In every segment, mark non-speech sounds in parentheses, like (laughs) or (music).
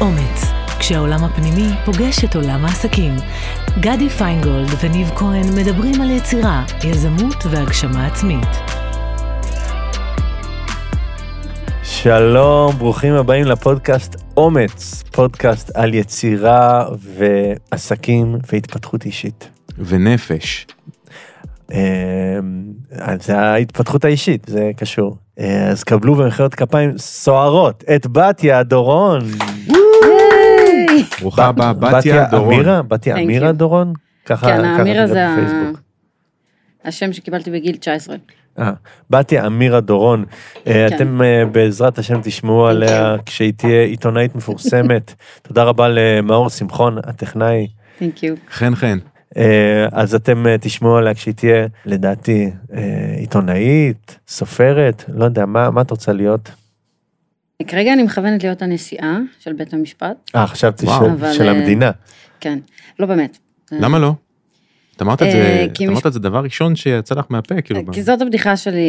אומץ, כשהעולם הפנימי פוגש את עולם העסקים. גדי פיינגולד וניב כהן מדברים על יצירה, יזמות והגשמה עצמית. שלום, ברוכים הבאים לפודקאסט אומץ, פודקאסט על יצירה ועסקים והתפתחות אישית. ונפש. אה, זה ההתפתחות האישית, זה קשור. אה, אז קבלו במחיאות כפיים סוערות את בתיה דורון. ברוכה הבאה, בתיה דורון. אמירה? בתיה אמירה. דורון? ככה כן, האמירה זה. השם שקיבלתי בגיל 19. אה, בתיה אמירה דורון, אה, כן. אתם אה, בעזרת השם תשמעו עליה כשהיא תהיה עיתונאית מפורסמת. (laughs) תודה רבה למאור שמחון, הטכנאי. Thank you. חן חן. אה, אז אתם תשמעו עליה כשהיא תהיה, לדעתי, עיתונאית, סופרת, לא יודע, מה מה את רוצה להיות? כרגע אני מכוונת להיות הנשיאה של בית המשפט. אה, חשבתי. של- אבל, של אה, המדינה. כן, לא באמת. למה לא? את אמרת את אה, זה, כי את אמרת את זה דבר ראשון שיצא לך מהפה, כאילו. כי זאת הבדיחה שלי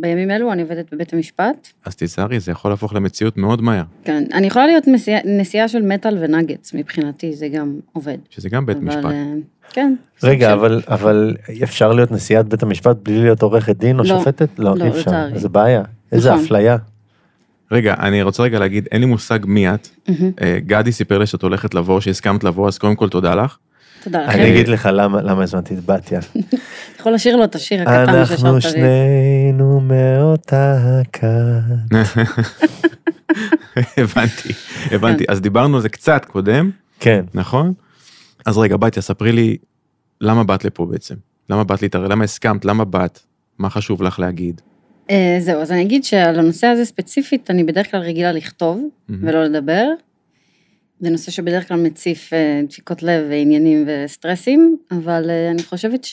בימים אלו, אני עובדת בבית המשפט. אז תיזהרי, זה יכול להפוך למציאות מאוד מהר, כן, אני יכולה להיות נשיאה- של מטאל ונגטס, מבחינתי זה גם עובד. שזה גם בית משפט. אה, כן. רגע, אבל, אבל אפשר להיות נשיאת בית המשפט בלי להיות עורכת דין או לא, שופטת? לא, לא, אי אפשר, לצערי. זה בעיה. איזה נכון. אפליה. רגע, אני רוצה רגע להגיד, אין לי מושג מי את. אה, גדי סיפר לי שאת הולכת לבוא, שהסכמת לבוא, אז קודם כל תודה לך. תודה לכם. אני אגיד לך למה הזמנתי את בתיה. אתה (laughs) יכול לשיר לו את השיר הקטן אנחנו ששרת לי. שנינו מאותה הכת. (laughs) הבנתי, כן. הבנתי. אז דיברנו על זה קצת קודם, כן. נכון? אז רגע, בתיה, ספרי לי, למה באת לפה בעצם? למה באת להתערב? למה הסכמת? למה באת? מה חשוב לך להגיד? אה, זהו, אז אני אגיד שעל הנושא הזה ספציפית, אני בדרך כלל רגילה לכתוב מהמם. ולא לדבר. זה נושא שבדרך כלל מציף אה, דפיקות לב ועניינים וסטרסים, אבל אה, אני חושבת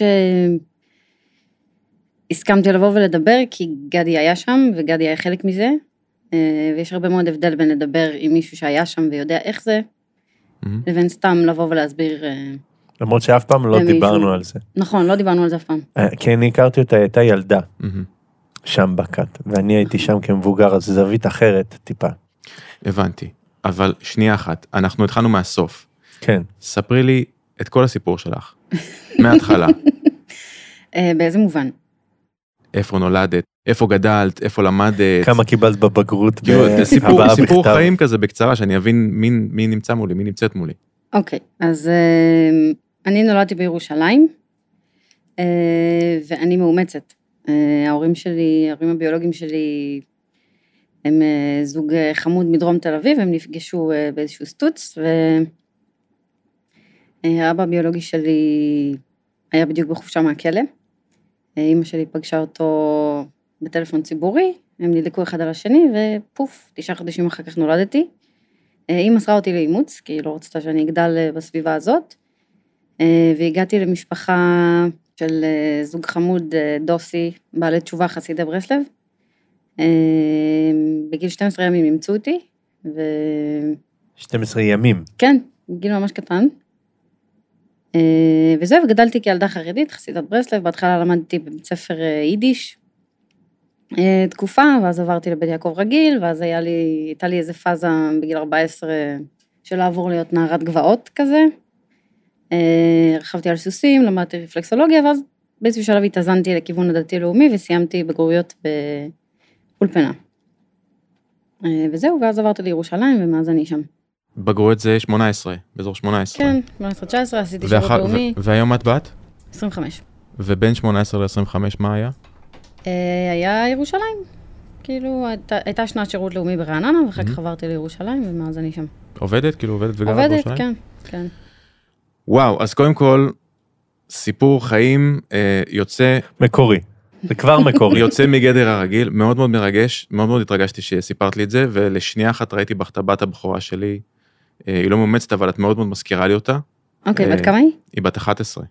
שהסכמתי לבוא ולדבר כי גדי היה שם וגדי היה חלק מזה, ויש הרבה מאוד הבדל בין לדבר עם מישהו שהיה שם ויודע איך זה, מהמם. לבין סתם לבוא ולהסביר, למרות שאף פעם לא. דיברנו על זה. נכון, לא דיברנו על זה אף פעם. כי אני הכרתי אותה, היא הייתה ילדה. שם בכת, ואני הייתי שם כמבוגר, אז זו זווית אחרת טיפה. הבנתי. אבל שנייה אחת, אנחנו התחלנו מהסוף. כן. ספרי לי את כל הסיפור שלך, מההתחלה. (laughs) אה, באיזה מובן? איפה נולדת, איפה גדלת, איפה למדת. כמה קיבלת בבגרות סיפור? חיים כזה בקצרה, שאני אבין מי, מי נמצא מולי, מי נמצאת מולי. אוקיי, אז אה, אני נולדתי בירושלים, אה, ואני מאומצת. אה, ההורים שלי, ההורים הביולוגיים שלי, הם אה, זוג אה, חמוד מדרום תל אביב, הם נפגשו באיזשהו סטוץ, והאבא הביולוגי שלי היה בדיוק בחופשה מהכלא. אימא שלי פגשה אותו בטלפון ציבורי, הם נדלקו אחד על השני, ופוף, תשעה חודשים אחר כך נולדתי. היא מסרה אותי לאימוץ, כי היא לא רצתה שאני אגדל בסביבה הזאת, והגעתי למשפחה של אה, זוג חמוד אה, דוסי, בעלי תשובה חסידי ברסלב. אה, בגיל 12 ימים אימצו אותי, וכן, 12 ימים. בגיל ממש קטן. וזהו, וגדלתי כילדה חרדית, חסידת ברסלב, בהתחלה למדתי בבית ספר יידיש. תקופה, ואז עברתי לבית יעקב רגיל, ואז היה לי, הייתה לי איזה פאזה בגיל 14 של לעבור להיות נערת גבעות כזה. אה, רכבתי על סוסים, למדתי רפלקסולוגיה, ואז באיזשהו שלב התאזנתי לכיוון הדתי-לאומי וסיימתי בגרויות באולפנה. אה, וזהו, ואז עברתי לירושלים, ומאז אני שם. בגרויות זה 18, באזור 18. כן, 18-19, עשיתי שירות ואח- לאומי, ו- והיום את בת? 25. ובין 18 ל-25 מה היה? אה, היה ירושלים. כאילו, הייתה, הייתה שנת שירות לאומי ברעננה, ואחר כך מהמם. עברתי לירושלים, ומאז אני שם. עובדת? כאילו עובדת וגרה עובדת, בירושלים? כן, כן. וואו, אז קודם כל, סיפור חיים אה, יוצא, מקורי. זה כבר מקורי. (laughs) יוצא מגדר הרגיל, מאוד מאוד מרגש, מאוד מאוד התרגשתי שסיפרת לי את זה, ולשנייה אחת ראיתי בך את הבת הבכורה שלי. אה, היא לא מאומצת, אבל את מאוד מאוד מזכירה לי אותה. אוקיי, אה, בת כמה היא? היא בת 11,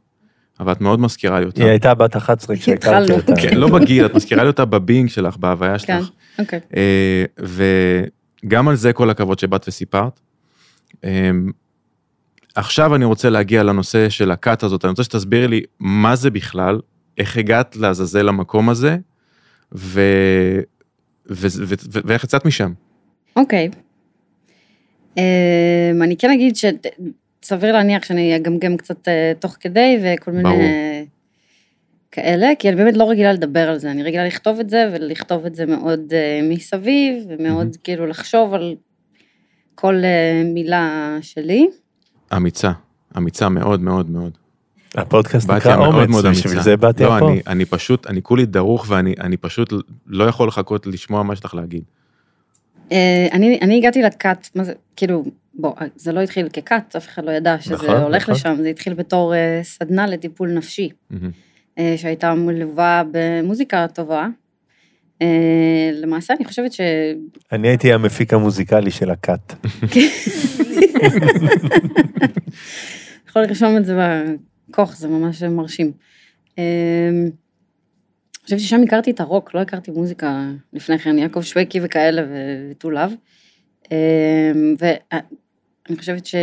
אבל את מאוד מזכירה לי אותה. היא הייתה בת 11 כשהכרתי. אותה. כן, לא בגיל, את מזכירה לי אותה בבינג שלך, בהוויה כן, שלך. אוקיי. אה, וגם על זה כל הכבוד שבאת וסיפרת. עכשיו אני רוצה להגיע לנושא של הכת הזאת, אני רוצה שתסבירי לי מה זה בכלל, איך הגעת לעזאזל למקום הזה, ו... ו... ו... ו... ואיך יצאת משם. אוקיי. אמ, אני כן אגיד שסביר להניח שאני אגמגם קצת אה, תוך כדי וכל מיני ברור. כאלה, כי אני באמת לא רגילה לדבר על זה, אני רגילה לכתוב את זה ולכתוב את זה מאוד אה, מסביב, ומאוד כאילו לחשוב על כל מילה שלי. אמיצה, אמיצה מאוד מאוד מאוד. הפודקאסט נקרא אומץ, בשביל. זה באתי לא, לפה. אני, אני פשוט, אני כולי דרוך ואני אני פשוט לא יכול לחכות לשמוע מה לך להגיד. אה, אני, אני הגעתי לכת, מה זה, כאילו, בוא, זה לא התחיל ככת, אף אחד לא ידע שזה נכון, הולך נכון. לשם, זה התחיל בתור אה, סדנה לטיפול נפשי. מהמם. אה, שהייתה מלווה במוזיקה טובה. אה, למעשה אני חושבת ש... אני הייתי המפיק המוזיקלי של הכת. (laughs) יכול לרשום את זה בכוך, זה ממש מרשים. אני חושבת ששם הכרתי את הרוק, לא הכרתי מוזיקה לפני כן, יעקב שווקי וכאלה וטולב. אה, ואני חושבת ש...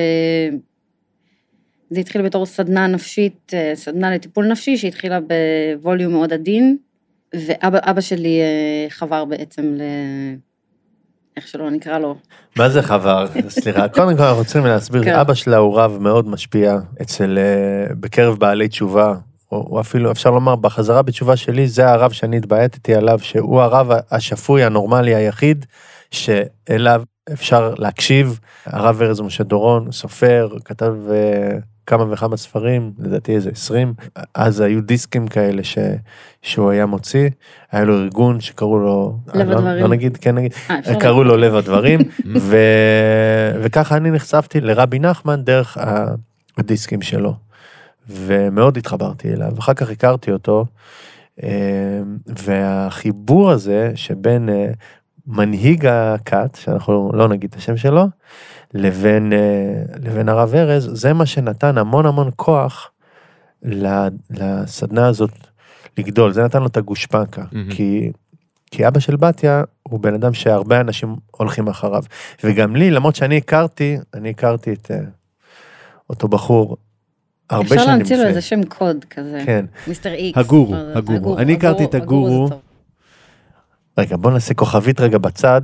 זה התחיל בתור סדנה נפשית, אה, סדנה לטיפול נפשי שהתחילה בווליום מאוד עדין, ואבא אבא שלי אה, חבר בעצם. איך שלא נקרא לו, מה זה חבר? (laughs) סליחה, קודם כל אנחנו רוצים להסביר, כן. אבא שלה הוא רב מאוד משפיע אצל, אה, בקרב בעלי תשובה, או או אפילו אפשר לומר בחזרה בתשובה שלי, זה הרב שאני התבעטתי עליו, שהוא הרב השפוי הנורמלי היחיד, שאליו אפשר להקשיב. הרב ארז משה דורון, סופר, כתב אה, כמה וכמה ספרים, לדעתי איזה 20, אז היו דיסקים כאלה ש, שהוא היה מוציא, היה לו ארגון שקראו לו, לב לא, הדברים. לא נגיד, כן נגיד, אה, קראו. לו לב הדברים, (laughs) ו... וככה אני נחשפתי לרבי נחמן דרך הדיסקים שלו. ומאוד התחברתי אליו, אחר כך הכרתי אותו, אה, והחיבור הזה שבין אה, מנהיג הכת, שאנחנו לא נגיד את השם שלו, לבין, אה, לבין הרב ארז, זה מה שנתן המון המון כוח לסדנה הזאת לגדול, זה נתן לו את הגושפנקה, מהמם. כי, כי אבא של בתיה הוא בן אדם שהרבה אנשים הולכים אחריו, וגם לי, למרות שאני הכרתי, אני הכרתי את אה, אותו בחור הרבה שנים אפשר להמציא לו. איזה שם קוד כזה, כן. מיסטר איקס. הגורו, לא יודעת, הגורו. אני הכרתי את הגורו. רגע, בוא נעשה כוכבית רגע בצד.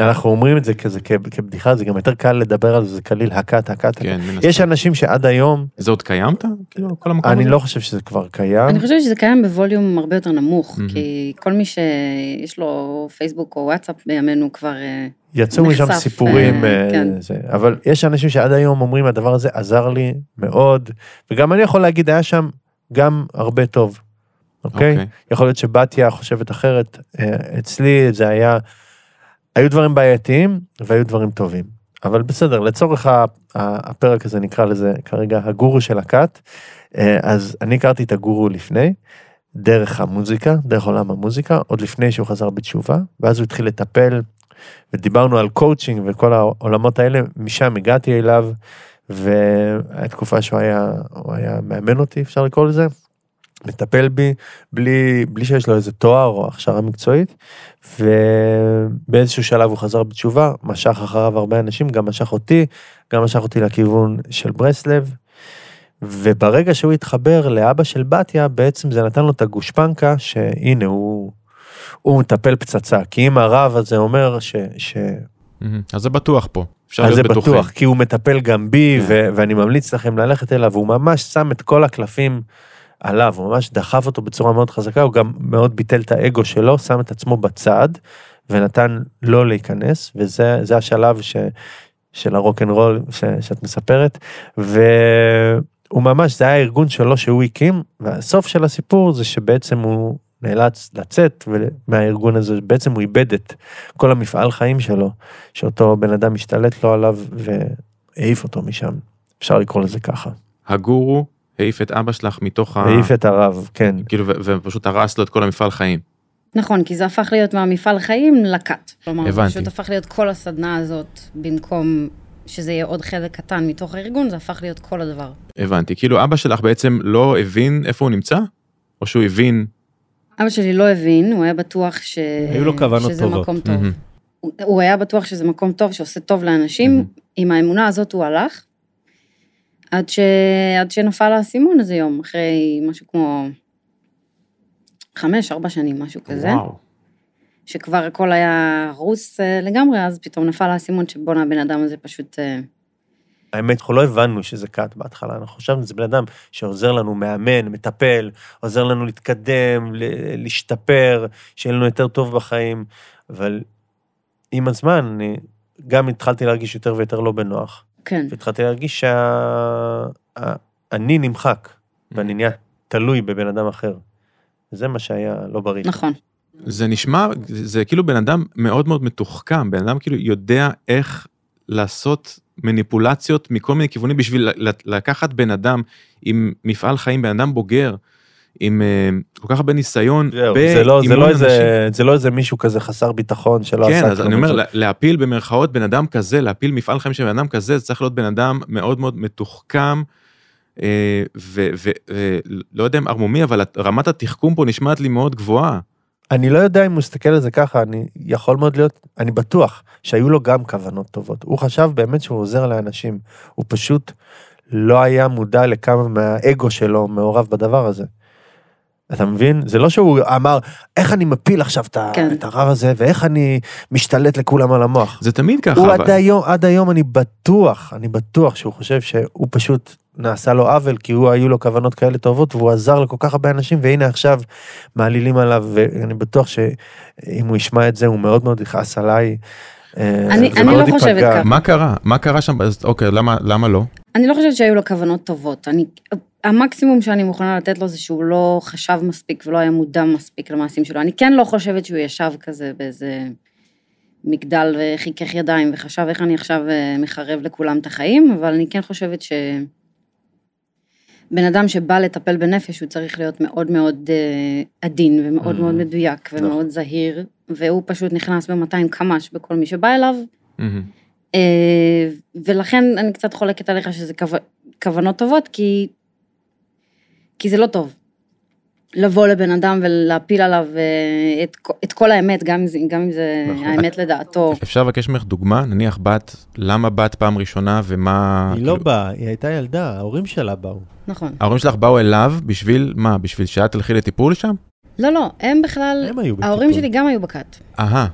אנחנו אומרים את זה כזה כבדיחה, זה גם יותר קל לדבר על זה, זה קליל, הכת, הכת. כן, יש. אנשים שעד היום, זה עוד קיימת? כאילו, כל המקום אני הזה? לא חושב שזה כבר קיים. אני חושבת שזה קיים בווליום הרבה יותר נמוך, מהמם. כי כל מי שיש לו פייסבוק או וואטסאפ בימינו כבר... אה, יצאו משם סיפורים, אה, אה, כן. זה. אבל יש אנשים שעד היום אומרים הדבר הזה עזר לי מאוד, וגם אני יכול להגיד היה שם גם הרבה טוב, אוקיי? אוקיי. יכול להיות שבתיה חושבת אחרת, אצלי זה היה, היו דברים בעייתיים והיו דברים טובים. אבל בסדר, לצורך הפרק הזה נקרא לזה כרגע הגורו של הכת, אה, אז אני הכרתי את הגורו לפני, דרך המוזיקה, דרך עולם המוזיקה, עוד לפני שהוא חזר בתשובה, ואז הוא התחיל לטפל, ודיברנו על קואוצ'ינג וכל העולמות האלה, משם הגעתי אליו, והייתה תקופה שהוא היה, הוא היה מאמן אותי, אפשר לקרוא לזה, מטפל בי, בלי, בלי שיש לו איזה תואר או הכשרה מקצועית, ובאיזשהו שלב הוא חזר בתשובה, משך אחריו הרבה אנשים, גם משך אותי, גם משך אותי לכיוון של ברסלב, וברגע שהוא התחבר לאבא של בתיה, בעצם זה נתן לו את הגושפנקה, שהנה הוא, הוא מטפל פצצה, כי אם הרב הזה אומר ש... ש... אז זה בטוח פה. אפשר אז זה בטוחים. בטוח, כי הוא מטפל גם בי, כן. ו- ואני ממליץ לכם ללכת אליו, הוא ממש שם את כל הקלפים עליו, הוא ממש דחף אותו בצורה מאוד חזקה, הוא גם מאוד ביטל את האגו שלו, שם את עצמו בצד, ונתן לו להיכנס, וזה זה השלב ש, של הרוקנרול ש, שאת מספרת, והוא ממש, זה היה הארגון שלו שהוא הקים, והסוף של הסיפור זה שבעצם הוא נאלץ לצאת מהארגון הזה, בעצם הוא איבד את כל המפעל חיים שלו, שאותו בן אדם השתלט לו עליו והעיף אותו משם. אפשר לקרוא לזה ככה. הגורו העיף את אבא שלך מתוך ה... העיף את הרב, כן. כאילו, ופשוט הרס לו את כל המפעל חיים. נכון, כי זה הפך להיות מהמפעל חיים לכת. כלומר, זה הבנתי. פשוט הפך להיות כל הסדנה הזאת, במקום שזה יהיה עוד חלק קטן מתוך הארגון, זה הפך להיות כל הדבר. הבנתי. כאילו, אבא שלך בעצם לא הבין איפה הוא נמצא? או שהוא הבין... אבא שלי לא הבין, הוא היה בטוח ש... היו לו כוונות שזה טובות. מקום טוב. מהמם. הוא- הוא היה בטוח שזה מקום טוב, שעושה טוב לאנשים, מהמם. עם האמונה הזאת הוא הלך, עד, ש... עד שנפל האסימון איזה יום, אחרי משהו כמו חמש, ארבע שנים, משהו כזה. וואו. שכבר הכל היה הרוס אה, לגמרי, אז פתאום נפל האסימון שבואנה הבן אדם הזה פשוט... אה, האמת, אנחנו לא הבנו שזה קאט בהתחלה, אנחנו חשבנו שזה בן אדם שעוזר לנו, מאמן, מטפל, עוזר לנו להתקדם, להשתפר, שיהיה לנו יותר טוב בחיים, אבל עם הזמן, אני גם התחלתי להרגיש יותר ויותר לא בנוח, כן, והתחלתי להרגיש שאני נמחק, ואני נהיה תלוי בבן אדם אחר. וזה מה שהיה לא בריא. נכון. זה נשמע, זה כאילו בן אדם מאוד מאוד מתוחכם, בן אדם כאילו יודע איך לעשות מניפולציות מכל מיני כיוונים בשביל לקחת בן אדם עם מפעל חיים, בן אדם בוגר, עם אה, כל כך הרבה ניסיון, זה לא, זה, לא. איזה, זה לא איזה מישהו כזה חסר ביטחון שלא כן, עשה אז כלום. אני אומר, להפיל במרכאות בן אדם כזה, להפיל מפעל חיים של בן אדם כזה, זה צריך להיות בן אדם מאוד מאוד מתוחכם, אה, ולא יודע אם ערמומי, אבל רמת התחכום פה נשמעת לי מאוד גבוהה. אני לא יודע אם הוא מסתכל על זה ככה, אני יכול מאוד להיות, אני בטוח שהיו לו גם כוונות טובות. הוא חשב באמת שהוא עוזר לאנשים. הוא פשוט לא היה מודע לכמה מהאגו שלו מעורב בדבר הזה. אתה מבין? זה לא שהוא אמר, איך אני מפיל עכשיו כן. את הרב הזה, ואיך אני משתלט לכולם על המוח. זה תמיד ככה, הוא אבל... עד היום, עד היום אני בטוח, אני בטוח שהוא חושב שהוא פשוט נעשה לו עוול, כי הוא, היו לו כוונות כאלה טובות, והוא עזר לכל כך הרבה אנשים, והנה עכשיו מעלילים עליו, ואני בטוח שאם הוא ישמע את זה, הוא מאוד מאוד יכעס עליי. אה, אני- אני לא חושבת. ככה. מה קרה? מה קרה שם? אז אוקיי, למה, למה לא? אני לא חושבת שהיו לו כוונות טובות. אני, המקסימום שאני מוכנה לתת לו זה שהוא לא חשב מספיק ולא היה מודע מספיק למעשים שלו. אני כן לא חושבת שהוא ישב כזה באיזה מגדל וחיכך ידיים וחשב איך אני עכשיו אה, מחרב לכולם את החיים, אבל אני כן חושבת ש... בן אדם שבא לטפל בנפש, הוא צריך להיות מאוד מאוד אה, עדין ומאוד. מאוד מדויק נכון. ומאוד זהיר, והוא פשוט נכנס ב-200 קמ"ש בכל מי שבא אליו, מהמם. אה, ולכן אני קצת חולקת עליך שזה כו... כוונות טובות, כי... כי זה לא טוב. לבוא לבן אדם ולהפיל עליו אה, את, את כל האמת, גם, גם אם זה נכון. האמת לדעתו. אפשר לבקש ממך דוגמה? נניח בת, למה בת פעם ראשונה ומה... היא לא כאילו, באה, היא הייתה ילדה, ההורים שלה באו. נכון. ההורים שלך באו אליו בשביל מה? בשביל שאת תלכי לטיפול שם? לא, לא, הם בכלל, הם היו ההורים בטיפול. שלי גם היו בכת. אהה,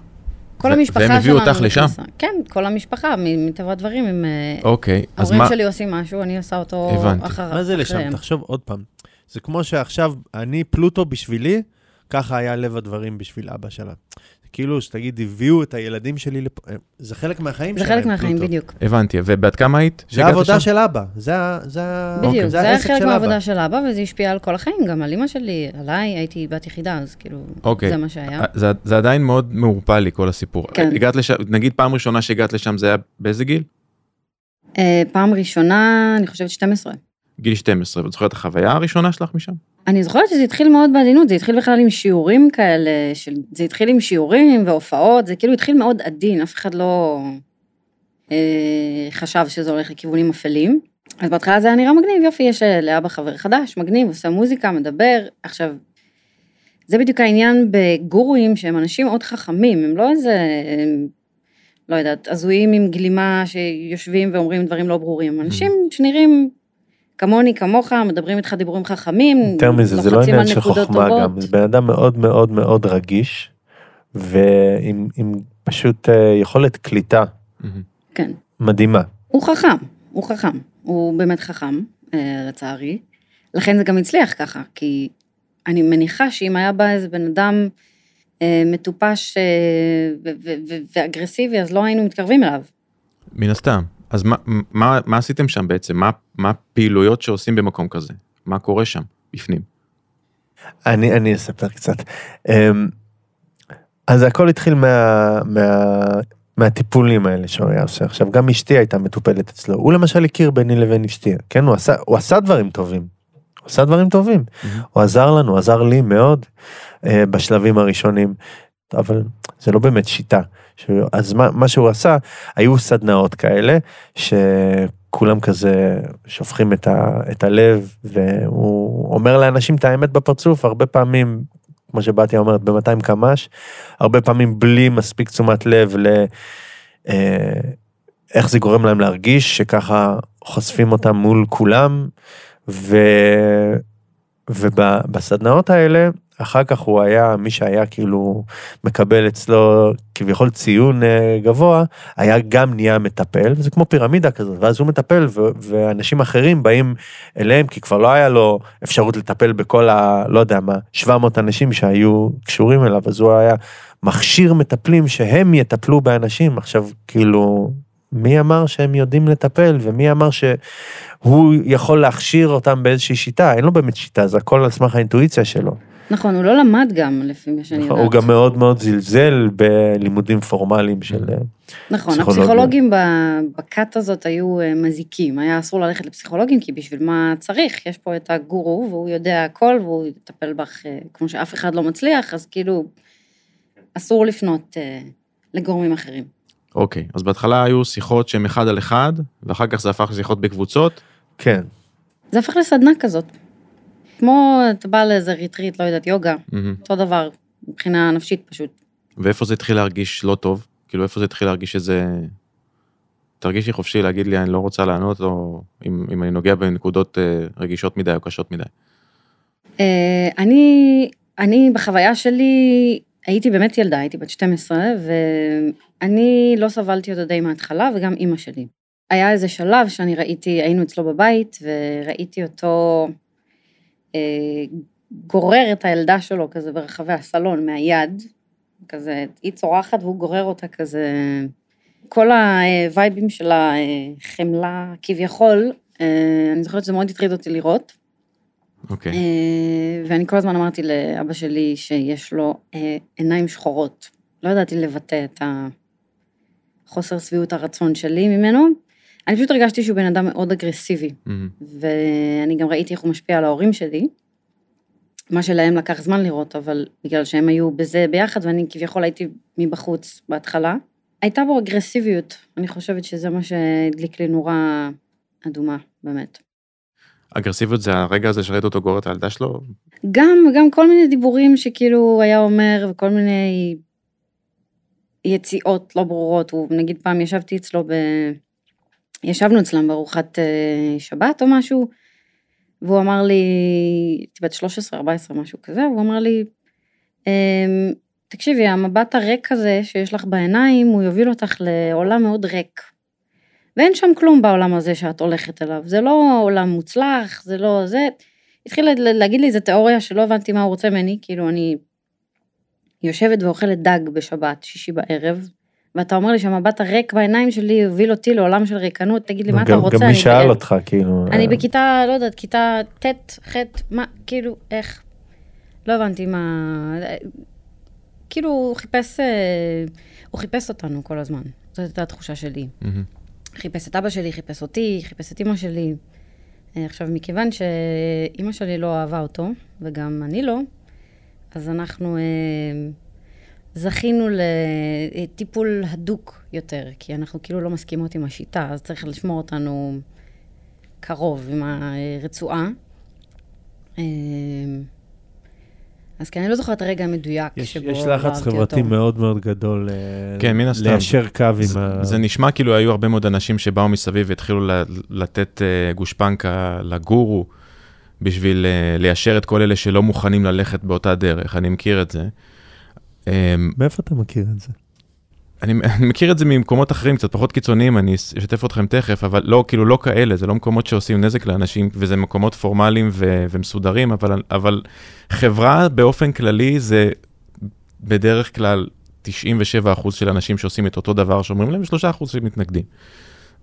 כל ו- המשפחה שלנו. והם הביאו אותך לשם? כן, כל המשפחה, מ- מטבע הדברים, הם... אה, אוקיי, אז ההורים מה... שלי עושים משהו, אני עושה אותו הבנתי. אחר- מה זה לשם? אחריהם. תחשוב עוד פעם. זה כמו שעכשיו, אני פלוטו בשבילי, ככה היה לב הדברים בשביל אבא שלה. זה כאילו שתגיד, הביאו את הילדים שלי לפה, זה חלק מהחיים זה שלהם. חלק מהחיים, פלוטו. בדיוק. הבנתי, ובעד כמה היית? זה העבודה? של אבא, זה ה- זה ה- בדיוק, זה זה היה העסק חלק של אבא. מהעבודה של אבא, וזה השפיע על כל החיים, גם על אמא שלי, עליי, הייתי בת יחידה, אז כאילו, אוקיי. זה מה שהיה. זה, זה עדיין מאוד מעורפל לי כל הסיפור. כן. הגעת לשם, נגיד פעם ראשונה שהגעת לשם זה היה באיזה גיל? אה, פעם ראשונה, אני חושבת 12. גיל 12, ואת זוכרת את החוויה הראשונה שלך משם? אני זוכרת שזה התחיל מאוד בעדינות, זה התחיל בכלל עם שיעורים כאלה, של, זה התחיל עם שיעורים והופעות, זה כאילו התחיל מאוד עדין, אף אחד לא אה, חשב שזה הולך לכיוונים אפלים. אז בהתחלה זה היה נראה מגניב, יופי, יש אה, לאבא חבר חדש, מגניב, עושה מוזיקה, מדבר. עכשיו, זה בדיוק העניין בגורואים שהם אנשים מאוד חכמים, הם לא איזה, אה, לא יודעת, הזויים עם גלימה שיושבים ואומרים דברים לא ברורים, הם אנשים שנראים כמוני, כמוך, מדברים איתך דיבורים חכמים, יותר מזה, זה לא עניין של חוכמה טובות. גם, זה בן אדם מאוד מאוד מאוד רגיש, ועם עם פשוט אה, יכולת קליטה. כן. מדהימה. הוא חכם, הוא חכם, הוא באמת חכם, אה, לצערי. לכן זה גם הצליח ככה, כי אני מניחה שאם היה בא איזה בן אדם אה, מטופש אה, ואגרסיבי, אז לא היינו מתקרבים אליו. מן הסתם. אז מה, מה, מה עשיתם שם בעצם? מה, מה הפעילויות שעושים במקום כזה? מה קורה שם, בפנים? אני, אני אספר קצת. אמ, אז הכל התחיל מה, מה, מהטיפולים האלה שהוא היה עושה. עכשיו, גם אשתי הייתה מטופלת אצלו. הוא למשל הכיר ביני לבין אשתי, כן? הוא עשה, הוא עשה דברים טובים. הוא עשה דברים טובים. הוא עזר לנו, עזר לי מאוד אה, בשלבים הראשונים, אבל זה לא באמת שיטה. אז מה, מה שהוא עשה, היו סדנאות כאלה, שכולם כזה שופכים את, ה, את הלב, והוא אומר לאנשים את האמת בפרצוף, הרבה פעמים, כמו שבתיה אומרת, ב-200 קמ"ש, הרבה פעמים בלי מספיק תשומת לב ל... אה, זה גורם להם להרגיש, שככה חושפים אותם מול כולם, ו... ובסדנאות האלה אחר כך הוא היה, מי שהיה כאילו מקבל אצלו כביכול ציון אה, גבוה, היה גם נהיה מטפל, זה כמו פירמידה כזאת, ואז הוא מטפל ו- ואנשים אחרים באים אליהם, כי כבר לא היה לו אפשרות לטפל בכל ה... לא יודע מה, 700 אנשים שהיו קשורים אליו, אז הוא היה מכשיר מטפלים שהם יטפלו באנשים, עכשיו כאילו, מי אמר שהם יודעים לטפל, ומי אמר שהוא יכול להכשיר אותם באיזושהי שיטה, אין לו באמת שיטה, זה הכל על סמך האינטואיציה שלו. נכון, הוא לא למד גם, לפי מה שאני יודעת. הוא גם מאוד מאוד זלזל בלימודים פורמליים של... נכון, פסיכולוגיה. הפסיכולוגים ב- בכת הזאת היו אה, מזיקים, היה אסור ללכת לפסיכולוגים, כי בשביל מה צריך? יש פה את הגורו, והוא יודע הכל, והוא יטפל בך אה, כמו שאף אחד לא מצליח, אז כאילו, אסור לפנות אה, לגורמים אחרים. אוקיי, אז בהתחלה היו שיחות שהן אחד על אחד, ואחר כך זה הפך לשיחות בקבוצות. כן, זה הפך לסדנה כזאת. כמו, אתה בא לאיזה ריטריט, לא יודעת, יוגה, מהמם. אותו דבר, מבחינה נפשית פשוט. ואיפה זה התחיל להרגיש לא טוב? כאילו איפה זה התחיל להרגיש שזה... תרגישי חופשי להגיד לי אני לא רוצה לענות, או אם, אם אני נוגע בנקודות אה, רגישות מדי או קשות מדי. אה, אני, אני בחוויה שלי הייתי באמת ילדה, הייתי בת 12, ואני לא סבלתי אותו די מההתחלה, וגם אימא שלי. היה איזה שלב שאני ראיתי, היינו אצלו בבית, וראיתי אותו גורר את הילדה שלו כזה ברחבי הסלון מהיד, כזה, היא צורחת והוא גורר אותה כזה, כל הווייבים של החמלה כביכול, אה, אני זוכרת שזה מאוד הטריד אותי לראות. אוקיי. אה, ואני כל הזמן אמרתי לאבא שלי שיש לו אה, עיניים שחורות. לא ידעתי לבטא את החוסר שביעות הרצון שלי ממנו. אני פשוט הרגשתי שהוא בן אדם מאוד אגרסיבי, מהמם. ואני גם ראיתי איך הוא משפיע על ההורים שלי. מה שלהם לקח זמן לראות, אבל בגלל שהם היו בזה ביחד, ואני כביכול הייתי מבחוץ בהתחלה. הייתה בו אגרסיביות, אני חושבת שזה מה שהדליק לי נורה אדומה, באמת. אגרסיביות זה הרגע הזה שראית אותו גורר את הילדה שלו? גם, גם כל מיני דיבורים שכאילו הוא היה אומר, וכל מיני יציאות לא ברורות. הוא, נגיד פעם ישבתי אצלו ב... ישבנו אצלם בארוחת אה, שבת או משהו, והוא אמר לי, הייתי בת 13, 14, משהו כזה, הוא אמר לי, אמ, תקשיבי, המבט הריק הזה שיש לך בעיניים, הוא יוביל אותך לעולם מאוד ריק. ואין שם כלום בעולם הזה שאת הולכת אליו. זה לא עולם מוצלח, זה לא זה. התחיל לה- להגיד לי איזה תיאוריה שלא הבנתי מה הוא רוצה ממני, כאילו אני יושבת ואוכלת דג בשבת, שישי בערב, ואתה אומר לי שהמבט הריק בעיניים שלי יוביל אותי לעולם של ריקנות, תגיד לי מה אתה רוצה, גם מי שאל. אותך, כאילו... אני אה, בכיתה, לא יודעת, כיתה ט', ח', מה, כאילו, איך? לא הבנתי מה... כאילו, הוא חיפש, אה, הוא חיפש אותנו כל הזמן. זאת הייתה התחושה שלי. חיפש את אבא שלי, חיפש אותי, חיפש את אמא שלי. אה, עכשיו, מכיוון שאימא שלי לא אהבה אותו, וגם אני לא, אז אנחנו אה, זכינו לטיפול הדוק יותר, כי אנחנו כאילו לא מסכימות עם השיטה, אז צריך לשמור אותנו קרוב עם הרצועה. אה, אז כן, אני לא זוכרת את הרגע המדויק יש, שבו יש לחץ חברתי אותו. מאוד מאוד גדול אה, כן, מן הסתם. ליישר קו עם זה, ה... זה נשמע כאילו היו הרבה מאוד אנשים שבאו מסביב והתחילו לתת אה, גושפנקה לגורו בשביל אה, ליישר את כל אלה שלא מוכנים ללכת באותה דרך, אני מכיר את זה. אה, מאיפה אתה מכיר את זה? אני (laughs) אני מכיר את זה ממקומות אחרים, קצת פחות קיצוניים, אני אשתף אתכם תכף, אבל לא, כאילו לא כאלה, זה לא מקומות שעושים נזק לאנשים, וזה מקומות פורמליים ו- ומסודרים, אבל, אבל חברה באופן כללי זה בדרך כלל 97% של אנשים שעושים את אותו דבר, שאומרים להם 3% שמתנגדים.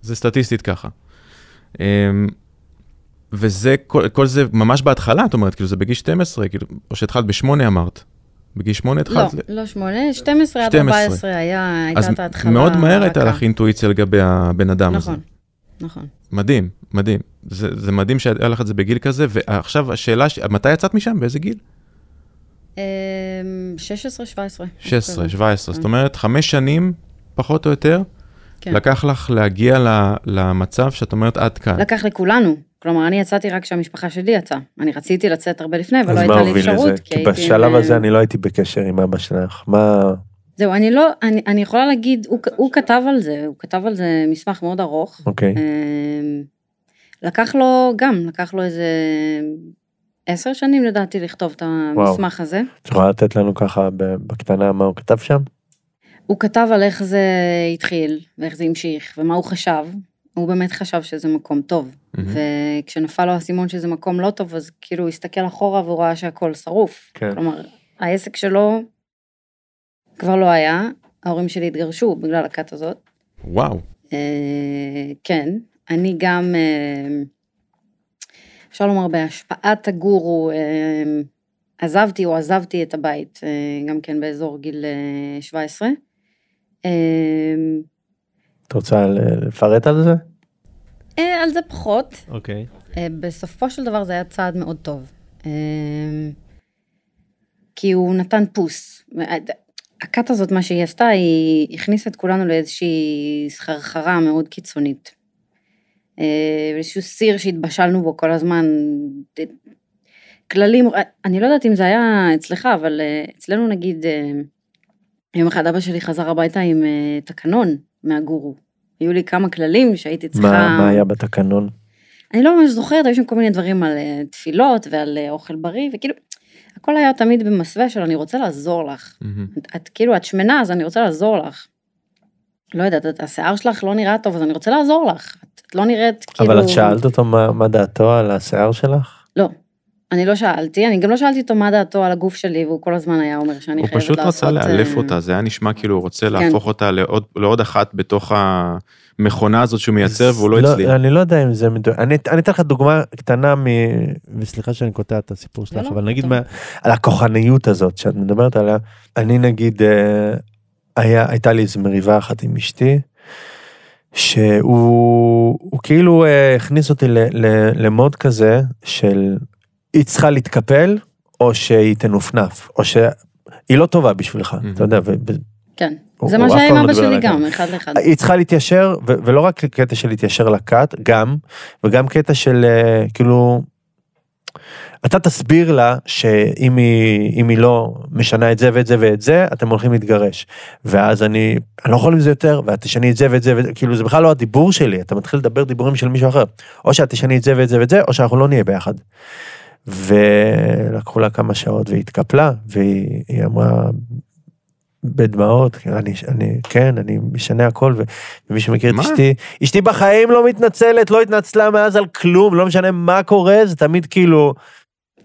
זה סטטיסטית ככה. אמ, וזה, כל, כל זה ממש בהתחלה, את אומרת, כאילו זה בגיל 12, כאילו, או שהתחלת בשמונה אמרת. בגיל שמונה לא, התחלת? לא שמונה, 12 עד 12. 14 היה, הייתה אז את ההתחלה. מאוד מהר הייתה. לך אינטואיציה לגבי הבן אדם הזה. נכון, נכון. מדהים, מדהים. זה, זה מדהים שהיה לך את זה בגיל כזה, ועכשיו השאלה, ש... מתי יצאת משם? באיזה גיל? אמ, 16, 17. 16, 17. זאת כן. אומרת, חמש שנים, פחות או יותר, כן. לקח לך להגיע למצב שאת אומרת עד כאן. לקח לכולנו. כלומר, אני יצאתי רק כשהמשפחה שלי יצאה. אני רציתי לצאת הרבה לפני, אבל לא הייתה לי אפשרות. לזה? כי הייתי בשלב עם- הזה אני לא הייתי בקשר עם אבא שלך. מה... זהו, אני לא, אני, אני יכולה להגיד, הוא, הוא כתב על זה, הוא כתב על זה מסמך מאוד ארוך. אוקיי. אמ, לקח לו גם, לקח לו איזה עשר שנים לדעתי לכתוב את המסמך הזה. את יכולה לתת לנו ככה בקטנה מה הוא כתב שם? הוא כתב על איך זה התחיל, ואיך זה המשיך, ומה הוא חשב. הוא באמת חשב שזה מקום טוב. מהמם. וכשנפל לו האסימון שזה מקום לא טוב, אז כאילו הוא הסתכל אחורה והוא ראה שהכל שרוף. כן. כלומר, העסק שלו כבר לא היה, ההורים שלי התגרשו בגלל הכת הזאת. וואו. אה, כן, אני גם, אה, אפשר לומר בהשפעת הגורו, אה, עזבתי או עזבתי את הבית, אה, גם כן באזור גיל אה, 17. אה, את רוצה לפרט על זה? אה, על זה פחות, אוקיי. אה, בסופו של דבר זה היה צעד מאוד טוב. אה, כי הוא נתן פוס. הכת הזאת, מה שהיא עשתה, היא הכניסה את כולנו לאיזושהי סחרחרה מאוד קיצונית. איזשהו סיר שהתבשלנו בו כל הזמן. כללים, אני לא יודעת אם זה היה אצלך, אבל אצלנו נגיד, יום אחד אבא שלי חזר הביתה עם תקנון מהגורו. היו לי כמה כללים שהייתי צריכה... מה מה היה בתקנון? אני לא ממש זוכרת, היו שם כל מיני דברים על אה, תפילות ועל אה, אוכל בריא, וכאילו, הכל היה תמיד במסווה של אני רוצה לעזור לך. מהמם. את, את כאילו, את שמנה, אז אני רוצה לעזור לך. לא יודעת, את- השיער שלך לא נראה טוב, אז אני רוצה לעזור לך. את, את לא נראית כאילו... אבל את שאלת אותו מה מה דעתו על השיער שלך? לא. אני לא שאלתי, אני גם לא שאלתי אותו מה דעתו על הגוף שלי, והוא כל הזמן היה אומר שאני הוא חייבת לעשות... פשוט רצה לאלף אה, אותה, זה היה נשמע כאילו הוא רוצה כן. להפוך אותה לעוד- לעוד אחת בתוך המכונה הזאת שהוא מייצר והוא לא הצליח. אני לא יודע אם זה מדויק. אני אני אתן לך דוגמה קטנה מ... וסליחה שאני קוטע את הסיפור לא, שלך, לא, אבל נגיד על הכוחניות הזאת שאת מדברת עליה. אני נגיד, אה, היה- הייתה לי איזו מריבה אחת עם אשתי, שהוא הוא כאילו אה, הכניס אותי למוד כזה של היא צריכה להתקפל, או שהיא תנופנף, או שהיא לא טובה בשבילך, Mhm. אתה יודע, ו- כן, הוא- זה הוא מה שהיה עם אבא שלי גם, אחד לאחד. היא צריכה להתיישר, ו- ולא רק קטע של להתיישר לכת, גם, וגם קטע של אה, כאילו, אתה תסביר לה שאם היא, היא לא משנה את זה ואת זה ואת זה, אתם הולכים להתגרש. ואז אני, אני לא יכול עם זה יותר, ואת תשני את זה ואת זה, ואת כאילו זה בכלל לא הדיבור שלי, אתה מתחיל לדבר דיבורים של מישהו אחר. או שאת תשני את זה ואת זה ואת זה, או שאנחנו לא נהיה ביחד. ולקחו לה כמה שעות והיא התקפלה, והיא היא אמרה בדמעות, אני, אני, כן, אני משנה הכל, ו- ומי שמכיר את מה? אשתי, אשתי בחיים לא מתנצלת, לא התנצלה מאז על כלום, לא משנה מה קורה, זה תמיד כאילו,